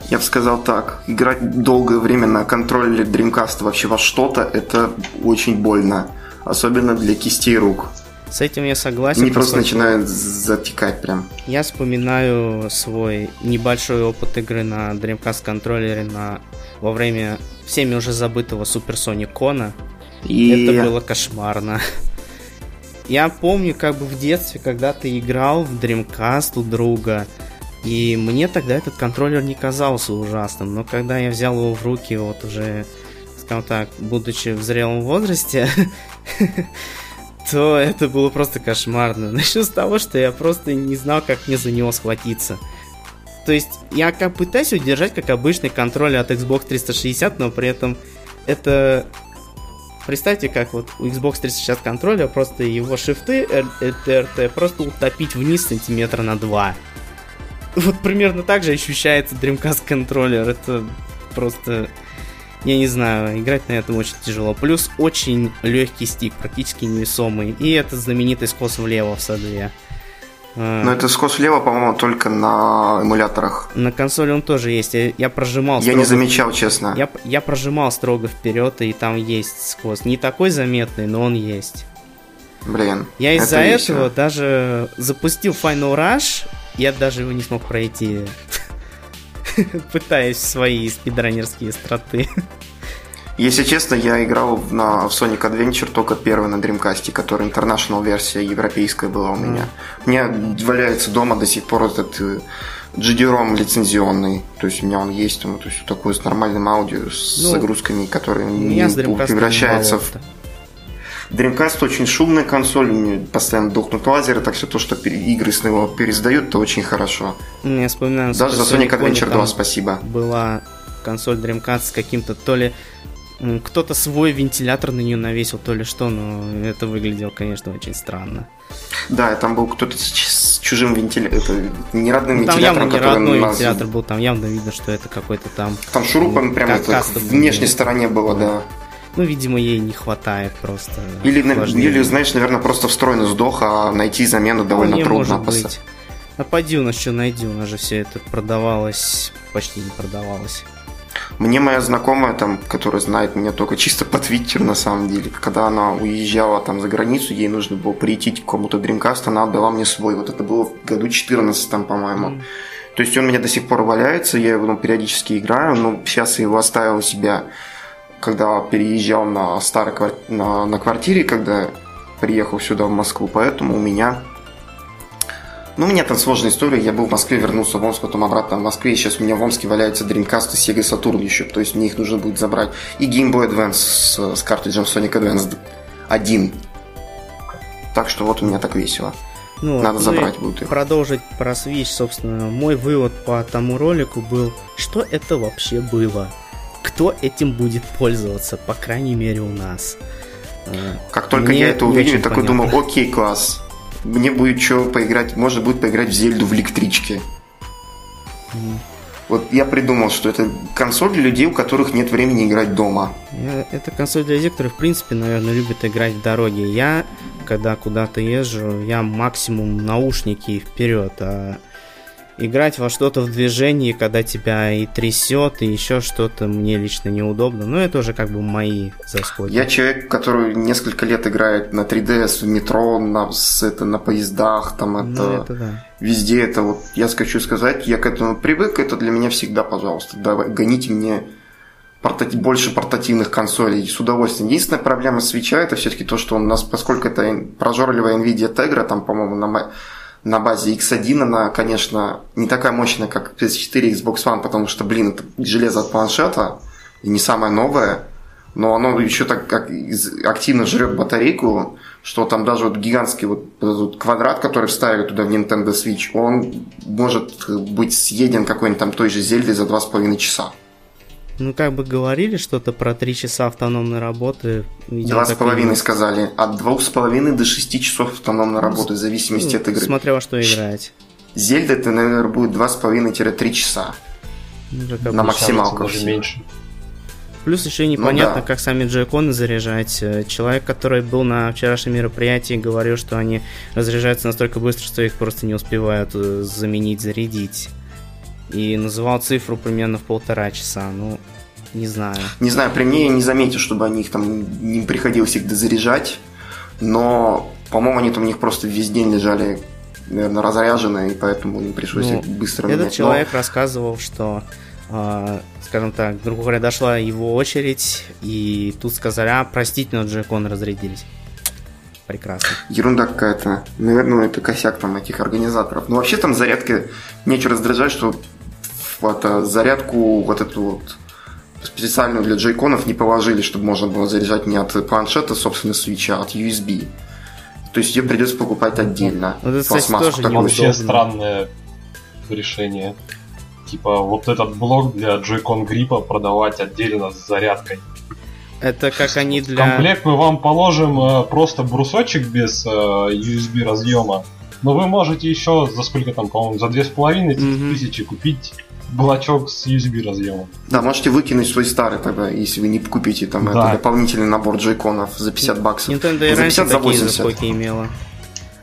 Я бы сказал так, играть долгое время на контроллере Dreamcast вообще во что-то, это очень больно. Особенно для кистей рук. С этим я согласен. Они просто начинают затекать прям. Я вспоминаю свой небольшой опыт игры на Dreamcast контроллере на во время всеми уже забытого Суперсоникона. И... Это было кошмарно. Я помню, как бы в детстве, когда ты играл в Dreamcast у друга, и мне тогда этот контроллер не казался ужасным, но когда я взял его в руки вот уже скажем так, будучи в зрелом возрасте, то это было просто кошмарно. Начну с того, что я просто не знал, как мне за него схватиться. То есть я как пытаюсь удержать как обычный контроль от Xbox 360, но при этом это... Представьте, как вот у Xbox 360 контроля просто его шифты RT просто утопить вниз сантиметра на 2. Вот примерно так же ощущается Dreamcast контроллер. Это просто я не знаю, играть на этом очень тяжело. Плюс очень легкий стик, практически невесомый. И это знаменитый скос влево в саде. А, Но это скос влево, по-моему, только на эмуляторах. На консоли он тоже есть. Я, я прожимал. Я не замечал, честно. Я, я прожимал строго вперед, и там есть скос. Не такой заметный, но он есть. Блин. Я из-за это этого даже запустил Final Rush, я даже его не смог пройти. пытаясь свои спидранерские страты. Если честно, я играл на, в Sonic Adventure только первый на Dreamcast, который International версия европейская была у меня. Мне валяется дома до сих пор этот GD-ROM э, лицензионный. То есть у меня он есть, то есть такой с нормальным аудио, с ну, загрузками, которые не превращаются в Dreamcast очень шумная консоль, у нее постоянно дохнут лазеры, так что то, что игры с него пересдают, это очень хорошо. Я вспоминаю, Даже за Sonic Adventure 2 спасибо. Была консоль Dreamcast с каким-то то ли кто-то свой вентилятор на нее навесил, то ли что, но это выглядело, конечно, очень странно. Да, там был кто-то с чужим вентилятором, не родным ну, там вентилятором. Явно не родной нас... вентилятор был, там явно видно, что это какой-то там... Там шурупом прямо в внешней стороне было, да. Ну, видимо, ей не хватает просто. Или, или знаешь, наверное, просто встроенный сдох, а найти замену довольно трудно. Может быть. А поди у нас что найди, у нас же все это продавалось, почти не продавалось. Мне моя знакомая, там, которая знает меня только чисто по твиттеру, на самом деле, когда она уезжала там за границу, ей нужно было прийти к кому-то Dreamcast, она отдала мне свой. Вот это было в году 14 там, по-моему. Mm. То есть он у меня до сих пор валяется, я его ну, периодически играю, но сейчас я его оставил у себя когда переезжал на старой на, на квартире, когда приехал сюда в Москву, поэтому у меня ну, у меня там сложная история. Я был в Москве, вернулся в Омск, потом обратно в Москве. И сейчас у меня в Омске валяются Dreamcast и Sega Saturn еще. То есть мне их нужно будет забрать. И Game Boy Advance с, с картриджем Sonic Advance 1. Так что вот у меня так весело. Ну, Надо ну забрать будет их. Продолжить про Switch, собственно. Мой вывод по тому ролику был, что это вообще было кто этим будет пользоваться, по крайней мере у нас. Э, как только Мне я это увидел, я такой понятно. думал, окей, класс. Мне будет что поиграть, можно будет поиграть в Зельду в электричке. Mm. Вот я придумал, что это консоль для людей, у которых нет времени играть дома. Это консоль для людей, которые, в принципе, наверное, любят играть в дороге. Я, когда куда-то езжу, я максимум наушники вперед, а играть во что-то в движении, когда тебя и трясет, и еще что-то мне лично неудобно. Но это уже как бы мои заскоки. Я человек, который несколько лет играет на 3DS в метро, на, это, на поездах, там это, ну, это да. везде это вот. Я хочу сказать, я к этому привык, это для меня всегда, пожалуйста, давай, гоните мне портати- больше портативных консолей с удовольствием. Единственная проблема свеча это все-таки то, что у нас, поскольку это прожорливая NVIDIA Tegra, там, по-моему, на на базе X1 она, конечно, не такая мощная, как PS4 и Xbox One, потому что, блин, это железо от планшета, и не самое новое, но оно еще так как активно жрет батарейку, что там даже вот гигантский вот этот квадрат, который вставили туда в Nintendo Switch, он может быть съеден какой-нибудь там той же Зельдой за 2,5 часа. Ну, как бы говорили что-то про 3 часа автономной работы. Два с половиной сказали. От двух с половиной до шести часов автономной работы, в зависимости ну, от игры. Смотря во что играть. Зельда это, наверное, будет два с половиной-три часа. Ну, на максималках. Даже меньше. Плюс еще непонятно, ну, да. как сами джойконы заряжать. Человек, который был на вчерашнем мероприятии, говорил, что они разряжаются настолько быстро, что их просто не успевают э, заменить, зарядить и называл цифру примерно в полтора часа. Ну, не знаю. Не знаю, при мне я не заметил, чтобы они их там не приходилось их дозаряжать, но, по-моему, они там у них просто весь день лежали, наверное, разряженные, и поэтому им пришлось ну, их быстро Этот менять. человек но... рассказывал, что э, скажем так, грубо говоря, дошла его очередь, и тут сказали, а, простите, но джеконы разрядились прекрасно. Ерунда какая-то. Наверное, это косяк там этих организаторов. Но вообще там зарядка, нечего раздражать, что вот, зарядку вот эту вот специальную для джейконов не положили, чтобы можно было заряжать не от планшета, собственно, свеча, а от USB. То есть ее придется покупать отдельно. Вот это, кстати, тоже такую. Вообще странное решение. Типа вот этот блок для Joy-Con гриппа продавать отдельно с зарядкой. Это как они В для... комплект мы вам положим э, просто брусочек без э, USB разъема. Но вы можете еще за сколько там, по-моему, за две с половиной Мгм. тысячи купить блочок с USB разъемом. Да, можете выкинуть свой старый тогда, если вы не купите там Да. это, дополнительный набор джейконов за 50 баксов. Nintendo и За раньше 50, за такие 80. заскоки имела.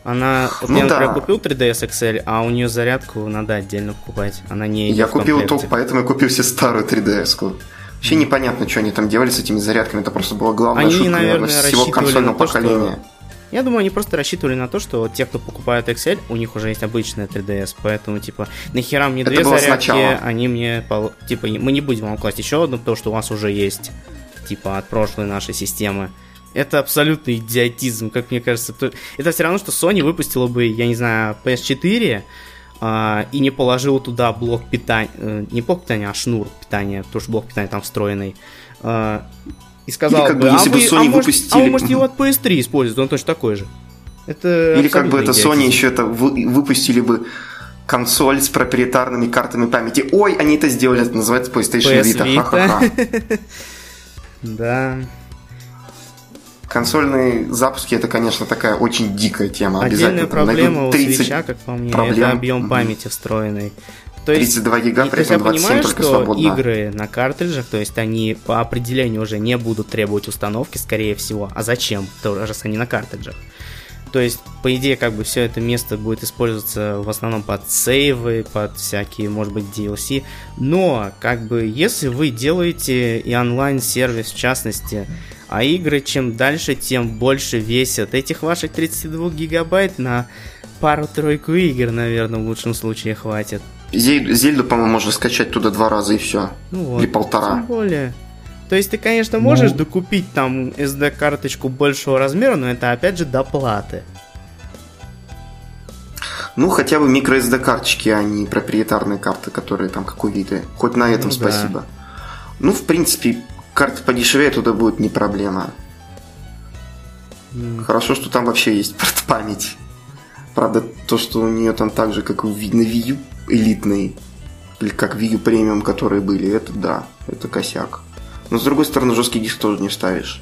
Она, вот Ну я, например, да. купил 3DS XL, а у нее зарядку надо отдельно покупать. Она не идет Я купил только поэтому я купил себе старую 3DS-ку. Вообще непонятно, что они там делали с этими зарядками. Это просто была главная Они, шутка, наверное, всего консольного на то, что- поколения. Я думаю, они просто рассчитывали на то, что те, кто покупают XL, у них уже есть обычная 3DS, поэтому, типа, нахера мне Это две зарядки, сначала. они мне, типа, мы не будем вам класть еще одну, потому что у вас уже есть, типа, от прошлой нашей системы. Это абсолютный идиотизм, как мне кажется. То- Это все равно, что Sony выпустила бы, я не знаю, PS4 а, и не положила туда блок питания, э, не блок питания, а шнур питания, потому что блок питания там встроенный. А, и сказала Или как бы, если а, бы вы- Sony а, может, а выпустили- вы можете его от PS3 использовать, он точно такой же. Это Или как бы это абсолютный Sony идиотизм. еще это вы- выпустили бы консоль с проприетарными картами памяти. Ой, они это сделали, это называется PlayStation PS Vita. Vita. Ха-ха-ха. Да. Консольные запуски это, конечно, такая очень дикая тема. Отдельная Обязательно проблема у 30 свеча, как по мне, проблем. это объем памяти встроенный. То есть 32 гига, при этом 27 понимаю, только что свободно. игры на картриджах, то есть они по определению уже не будут требовать установки, скорее всего. А зачем? Раз они на картриджах. То есть, по идее, как бы все это место будет использоваться в основном под сейвы, под всякие, может быть, DLC. Но, как бы, если вы делаете и онлайн-сервис в частности, а игры чем дальше, тем больше весят. Этих ваших 32 гигабайт на пару-тройку игр, наверное, в лучшем случае хватит. Зель- Зельду, по-моему, можно скачать туда два раза и все. Ну вот. Или полтора. Тем более. То есть ты, конечно, можешь Ну. докупить там SD-карточку большего размера, но это опять же доплаты. Ну, хотя бы микро SD карточки, а не проприетарные карты, которые там как увиты. Хоть на этом Ну да. спасибо. Ну, в принципе, карты подешевее туда будет не проблема. М, Хорошо, что там вообще есть память. Правда, то, что у нее там так же, как на Wii U элитный, или как Wii U премиум, которые были, это да, это косяк. Но с другой стороны, жесткий диск тоже не вставишь.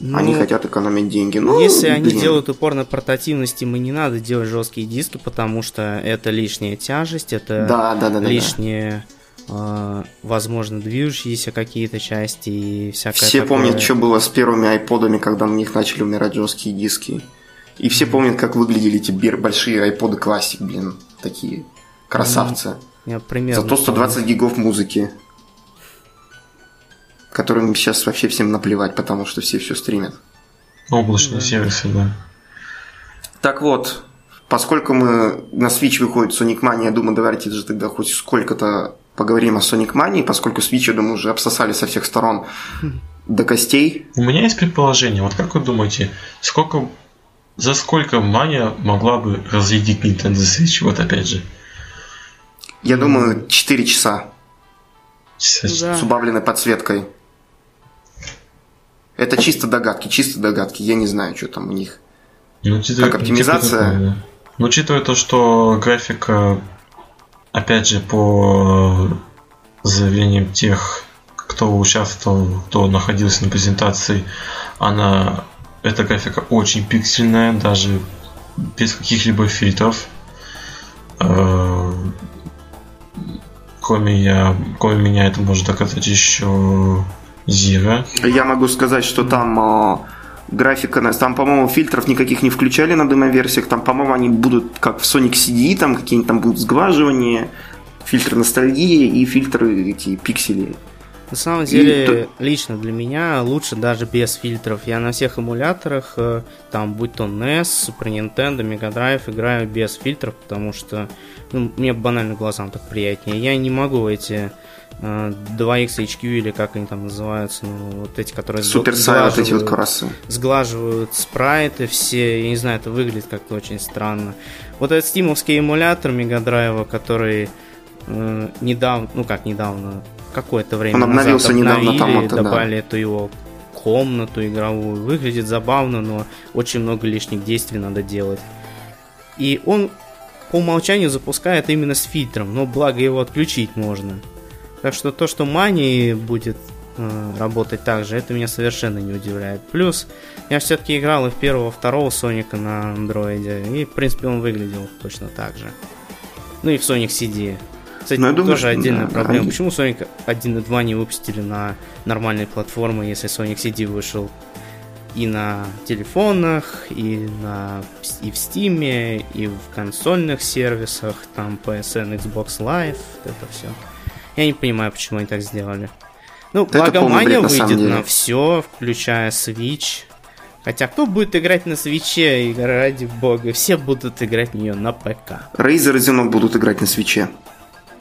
Они ну, хотят экономить деньги. Ну, Если они блин. делают упор на портативности, им и не надо делать жесткие диски, потому что это лишняя тяжесть, это Да, да, да, да. да. лишние, э, возможно, движущиеся какие-то части и всякое Все такое. помнят, что было с первыми айподами, когда на них начали умирать жесткие диски. И все помнят, как выглядели эти большие айподы классик, блин. Такие красавцы. Я примерно Зато 120 гигов музыки. Которым сейчас вообще всем наплевать, потому что все все стримят. Облачные Да. сервисы, да. Так вот, поскольку мы на Switch выходит Sonic Mania, я думаю, давайте же тогда хоть сколько-то поговорим о Sonic Mania, поскольку Switch, я думаю, уже обсосали со всех сторон до костей. У меня есть предположение. Вот как вы думаете, сколько за сколько Мания могла бы разъедить Nintendo Switch? Вот опять же. Я думаю, 4 часа С- Да. с убавленной подсветкой. Это чисто догадки, чисто догадки. Я не знаю, что там у них. Ну, учитывая- Как оптимизация? такое, да. Но учитывая то, что графика, опять же, по заявлениям тех, кто участвовал, кто находился на презентации, она, эта графика очень пиксельная, даже без каких-либо фильтров. Кроме, я, кроме меня это может доказать еще Зира. Я могу сказать, что там э, графика, там, по-моему, фильтров никаких не включали на демо-версиях. Там, по-моему, они будут как в Sonic CD, там какие-нибудь там будут сглаживания, фильтр ностальгии и фильтры эти пиксели. На самом деле, то- лично для меня лучше даже без фильтров. Я на всех эмуляторах, э, там, будь то NES, Super Nintendo, Mega Drive, играю без фильтров, потому что ну, мне банально глазам так приятнее. Я не могу эти э, 2X HQ или как они там называются, ну, вот эти, которые Супер вот эти вот сглаживают- красы. сглаживают спрайты все, я не знаю, это выглядит как-то очень странно. Вот этот стимовский эмулятор Мегадрайва, который э, недавно, ну как недавно, какое-то время Он обновился назад недавно, там это, да. добавили эту его комнату игровую. Выглядит забавно, но очень много лишних действий надо делать. И он по умолчанию запускает именно с фильтром, но благо его отключить можно. Так что то, что Мани будет э, работать так же, это меня совершенно не удивляет. Плюс, я все-таки играл и в первого, второго Соника на андроиде, и, в принципе, он выглядел точно так же. Ну и в Sonic CD. Кстати, Ну, думаю, тоже что, отдельная да, проблема. они- Почему Sonic 1 и 2 не выпустили на нормальные платформы, если Sonic CD вышел и на телефонах, и, на, и в Steam, и в консольных сервисах, там PSN, Xbox Live, это все. Я не понимаю, почему они так сделали. Ну, Да благо на выйдет деле. на все, включая Switch. Хотя кто будет играть на свече, и ради бога, все будут играть в нее на ПК. Razer и Xenon будут играть на свече.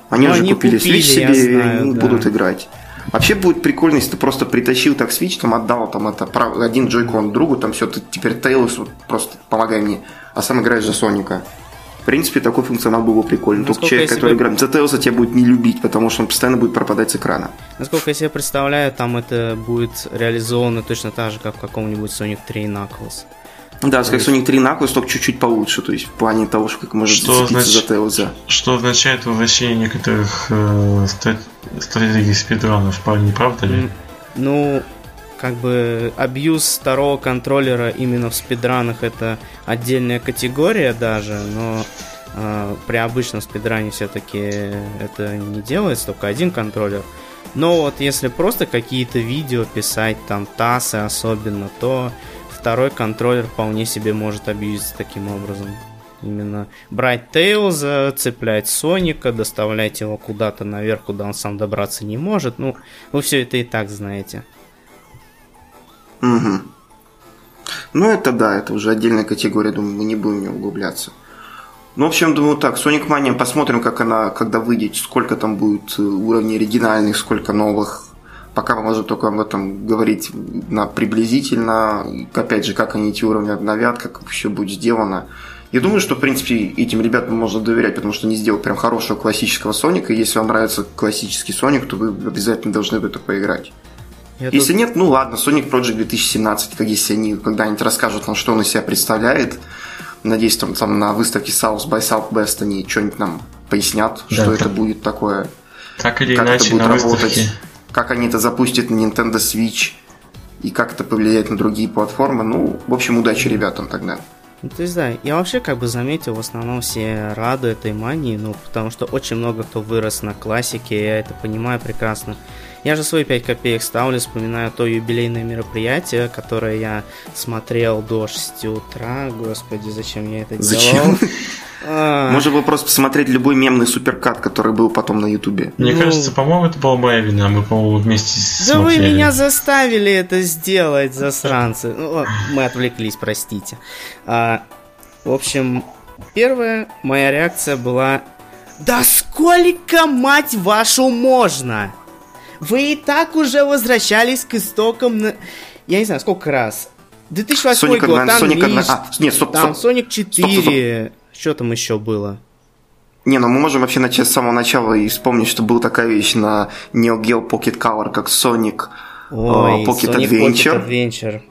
Они Ну, уже они купили, купили, Switch себе знаю, и да. будут играть. Вообще будет прикольно, если ты просто притащил так Switch, там отдал там это один джойкон другу, там все, ты теперь Tails, вот просто помогай мне, а сам играешь за Соника. В принципе, такой функционал был бы прикольно. Только Насколько человек, я который себе- играет за Тейлса, тебя будет не любить, потому что он постоянно будет пропадать с экрана. Насколько я себе представляю, там это будет реализовано точно так же, как в каком-нибудь Sonic 3 Knuckles. Да, как Sonic 3 Knuckles, только чуть-чуть получше, то есть в плане того, что как может Что зацепиться значит- за Тейлза. Что означает возвращение некоторых э, стратегий спидранов, парни, правда ли? Ну, как бы абьюз второго контроллера именно в спидранах это отдельная категория даже, но э, при обычном спидране все-таки это не делается, только один контроллер. Но вот если просто какие-то видео писать, там тасы особенно, то второй контроллер вполне себе может абьюзиться таким образом. Именно брать Тейлза, цеплять Соника, доставлять его куда-то наверх, куда он сам добраться не может. Ну, вы все это и так знаете. Угу. Ну, это да, это уже отдельная категория, думаю, мы не будем в нее углубляться. Ну, в общем, думаю так, Sonic Mania, посмотрим, как она, когда выйдет, сколько там будет э, уровней оригинальных, сколько новых. Пока мы можем только об этом говорить на приблизительно. Опять же, как они эти уровни обновят, как все будет сделано. Я думаю, что, в принципе, этим ребятам можно доверять, потому что они сделают прям хорошего классического Соника. И если вам нравится классический Соник, то вы обязательно должны в это поиграть. Я Если тут- нет, ну ладно, Sonic Project 2017, как если они когда-нибудь расскажут нам, что он из себя представляет. Надеюсь, там, там на выставке South by Southwest они что-нибудь нам пояснят, Да, что так. это будет такое, Так или как это иначе, будет на работать, выставке как они это запустят на Nintendo Switch и как это повлияет на другие платформы. Ну, в общем, удачи ребятам тогда. Ну, есть, да, я вообще как бы заметил, в основном все рады этой мании, ну, потому что очень много кто вырос на классике, я это понимаю прекрасно. Я же свои 5 копеек ставлю, вспоминаю то юбилейное мероприятие, которое я смотрел до 6 утра. Господи, зачем я это Зачем? делал? А, Можно было просто посмотреть любой мемный суперкат, который был потом на Ютубе. Мне Ну. кажется, по-моему, это была моя вина. Мы, по-моему, вместе Да вы смотрели. меня заставили это сделать, засранцы. Ну, мы отвлеклись, простите. А, в общем, первая моя реакция была... Да сколько, мать вашу, можно? Вы и так уже возвращались к истокам на... Я не знаю, сколько раз. 2008 Sonic год, Advance, там Sonic Миш, Advance- А, нет, стоп, там стоп. Sonic 4, что там еще было? Не, ну мы можем вообще начать с самого начала и вспомнить, что была такая вещь на Neo Geo Pocket Color, как Sonic Ой, А, Pocket Sonic Adventure. Pocket Adventure.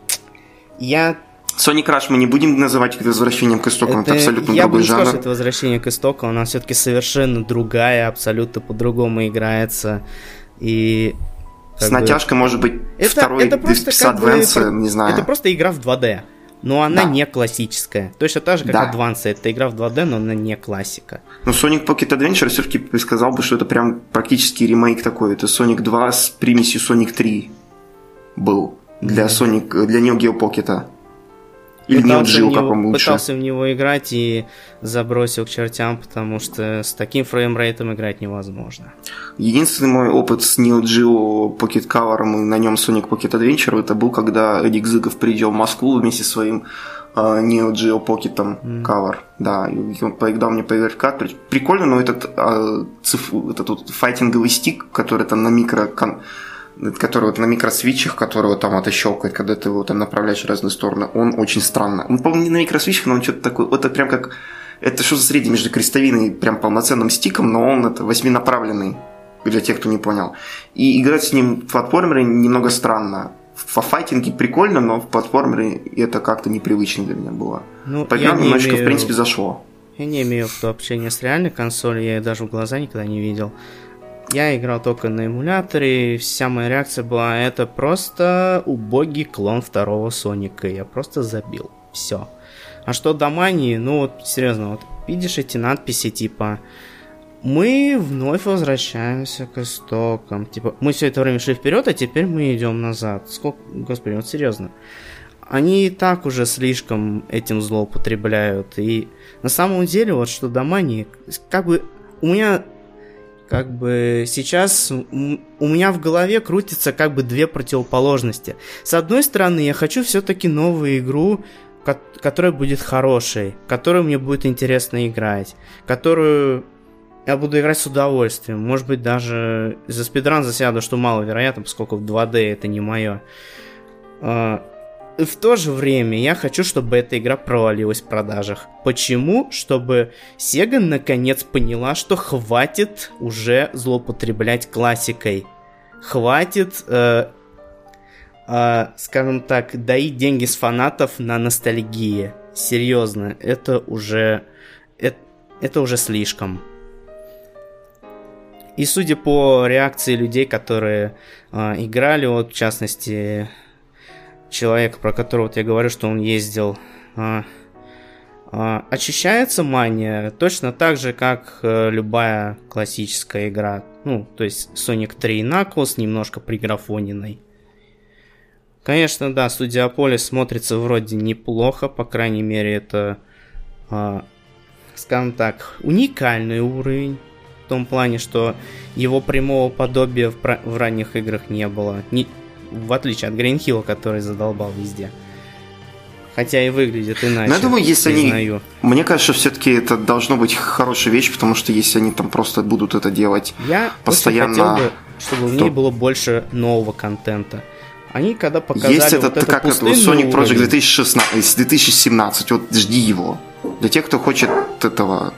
Я Sonic Rush мы не будем называть возвращением к истокам, это, абсолютно я бы другой не сказал, жанр. что это возвращение к истокам, она все-таки совершенно другая, абсолютно по-другому играется. И С бы, натяжкой, может быть, это, второй это просто как бы не знаю. Это просто игра в 2D. Но она Да. не классическая. Точно так же, как Да. Advance. Это игра в 2D, но она не классика. Но Sonic Pocket Adventure все-таки сказал бы, что это прям практически ремейк такой. Это Sonic 2 с примесью Sonic 3 был для Sonic, для Neo Geo Pocket. Или Пытался Geo, в как него- вам лучше. Пытался в него играть и забросил к чертям, потому что с таким фреймрейтом играть невозможно. Единственный мой опыт с Neo Geo Pocket Cover и на нем Sonic Pocket Adventure это был, когда Эдик Зыков приезжал в Москву вместе со своим э, Neo Geo Pocket Cover. Да, и он поиграл мне поиграть в картридж. Прикольно, но этот, э, циф- этот вот файтинговый стик, который там на микро который вот на микросвитчах, который вот там это щелкает, когда ты его там направляешь в разные стороны, он очень странно. Он, по-моему, не на микросвитчах, но он что-то такое, вот это прям как, это что-то среднее между крестовиной и прям полноценным стиком, но он это восьминаправленный. для тех, кто не понял. И играть с ним в платформере немного странно. В файтинге прикольно, но в платформере это как-то непривычно для меня было. Ну, Поиграл немножечко, имею... в принципе, зашло. Я не имею в общения с реальной консолью, я ее даже в глаза никогда не видел. Я играл только на эмуляторе, и вся моя реакция была, это просто убогий клон второго Соника. Я просто забил. Все. А что до мании, ну вот, серьезно, вот видишь эти надписи типа мы вновь возвращаемся к истокам. Типа, мы все это время шли вперед, а теперь мы идем назад. Сколько, господи, вот серьезно. Они и так уже слишком этим злоупотребляют. И на самом деле, вот что до мании, как бы у меня как бы сейчас у меня в голове крутится как бы две противоположности. С одной стороны, я хочу все-таки новую игру, которая будет хорошей, которую мне будет интересно играть, которую я буду играть с удовольствием. Может быть, даже за спидран засяду, что маловероятно, поскольку в 2D это не мое. В то же время я хочу, чтобы эта игра провалилась в продажах. Почему? Чтобы Sega наконец поняла, что хватит уже злоупотреблять классикой. Хватит, э, э, скажем так, доить деньги с фанатов на ностальгии. Серьезно, это уже... Это, это уже слишком. И судя по реакции людей, которые э, играли, вот в частности человека, про которого я говорю, что он ездил, а, а, очищается мания точно так же, как а, любая классическая игра. Ну, то есть Sonic 3 Knuckles немножко приграфоненной. Конечно, да, Студиополис смотрится вроде неплохо, по крайней мере, это, а, скажем так, уникальный уровень. В том плане, что его прямого подобия в, в ранних играх не было. Не, в отличие от Гринхилла, который задолбал везде. Хотя и выглядит иначе. Но я думаю, если признаю. они... Мне кажется, все-таки это должно быть хорошая вещь, потому что если они там просто будут это делать я постоянно... хотел бы, чтобы в ней было больше нового контента. Они когда показали Есть этот, вот это как это, Sonic Project 2016, 2017, вот жди его. Для тех, кто хочет этого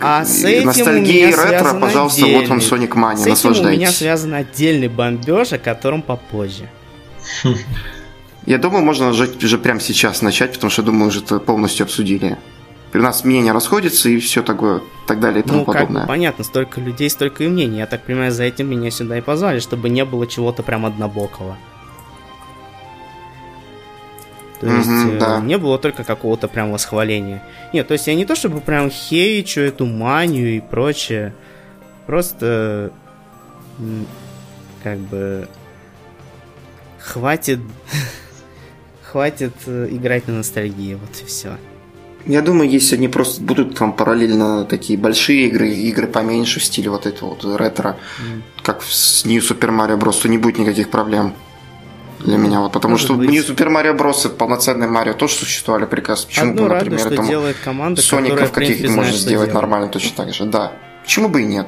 а с этим Ностальгия и ретро, пожалуйста, отдельный. вот вам Sonic Mania, с этим у меня связан отдельный бомбеж, о котором попозже. Я думаю, можно уже, уже прямо сейчас начать, потому что, думаю, уже это полностью обсудили. У нас мнения расходятся и все такое, так далее и тому ну, подобное. Как понятно, столько людей, столько и мнений. Я так понимаю, за этим меня сюда и позвали, чтобы не было чего-то прям однобокого. То есть mm-hmm, да. не было только какого-то прям восхваления. Нет, то есть я не то чтобы прям хейчу эту манию и прочее. Просто как бы хватит хватит э, играть на ностальгии, вот и все. Я думаю, если они просто будут там параллельно такие большие игры, игры поменьше в стиле вот этого вот ретро, mm. как с New Super Mario Bros., то не будет никаких проблем для меня. Вот, потому Может что быть. не Супер Марио Брос и полноценный Марио тоже существовали прекрасно. Почему Одно бы, например, радует, там делает команда, Соников каких-то можно сделать нормально точно так же. Да. Почему бы и нет?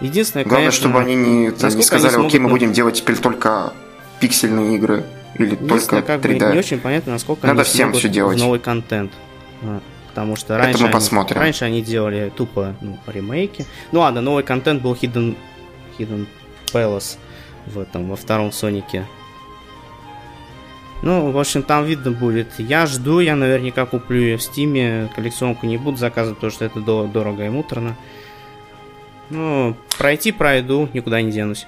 Единственное, Главное, конечно, чтобы они не, там, не сказали, они окей, мы будем делать теперь только пиксельные игры или только как 3D. Бы не очень понятно, насколько Надо они всем все делать. новый контент. А, потому что раньше, мы посмотрим. Они, раньше они делали тупо ну, ремейки. Ну ладно, новый контент был Hidden, Hidden Palace в этом, во втором Сонике. Ну, в общем, там видно будет. Я жду, я наверняка куплю ее в Стиме. Коллекционку не буду заказывать, потому что это дорого и муторно. Ну, пройти пройду, никуда не денусь.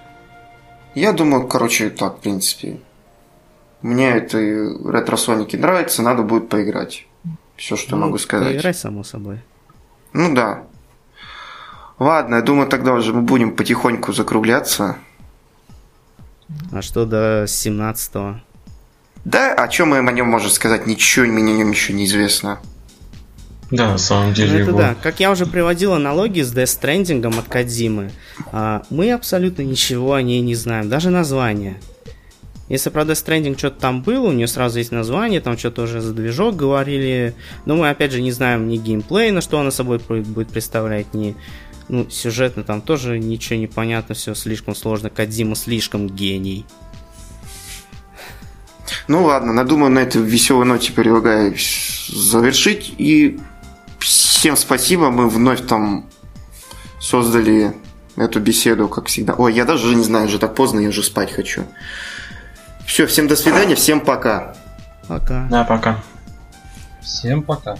Я думаю, короче, так, в принципе. Мне это ретро-соники нравится, надо будет поиграть. Все, что ну, могу сказать. Поиграть, само собой. Ну да. Ладно, я думаю, тогда уже мы будем потихоньку закругляться. А что до 17 -го? Да, о чем мы о нем можем сказать? Ничего мне о нем еще не известно. Да, на самом деле. Ну, это его... да. Как я уже приводил аналогии с Death Stranding от Кадзимы, а, мы абсолютно ничего о ней не знаем, даже название. Если про Death Stranding что-то там было, у нее сразу есть название, там что-то уже за движок говорили, но мы опять же не знаем ни геймплей, на что она собой будет представлять, ни ну, сюжетно там тоже ничего не понятно, все слишком сложно. Кадзима слишком гений. Ну ладно, надумаю на этой веселой ноте предлагаю завершить. И всем спасибо. Мы вновь там создали эту беседу, как всегда. Ой, я даже не знаю, уже так поздно, я уже спать хочу. Все, всем до свидания, всем пока. Пока. Да, пока. Всем пока.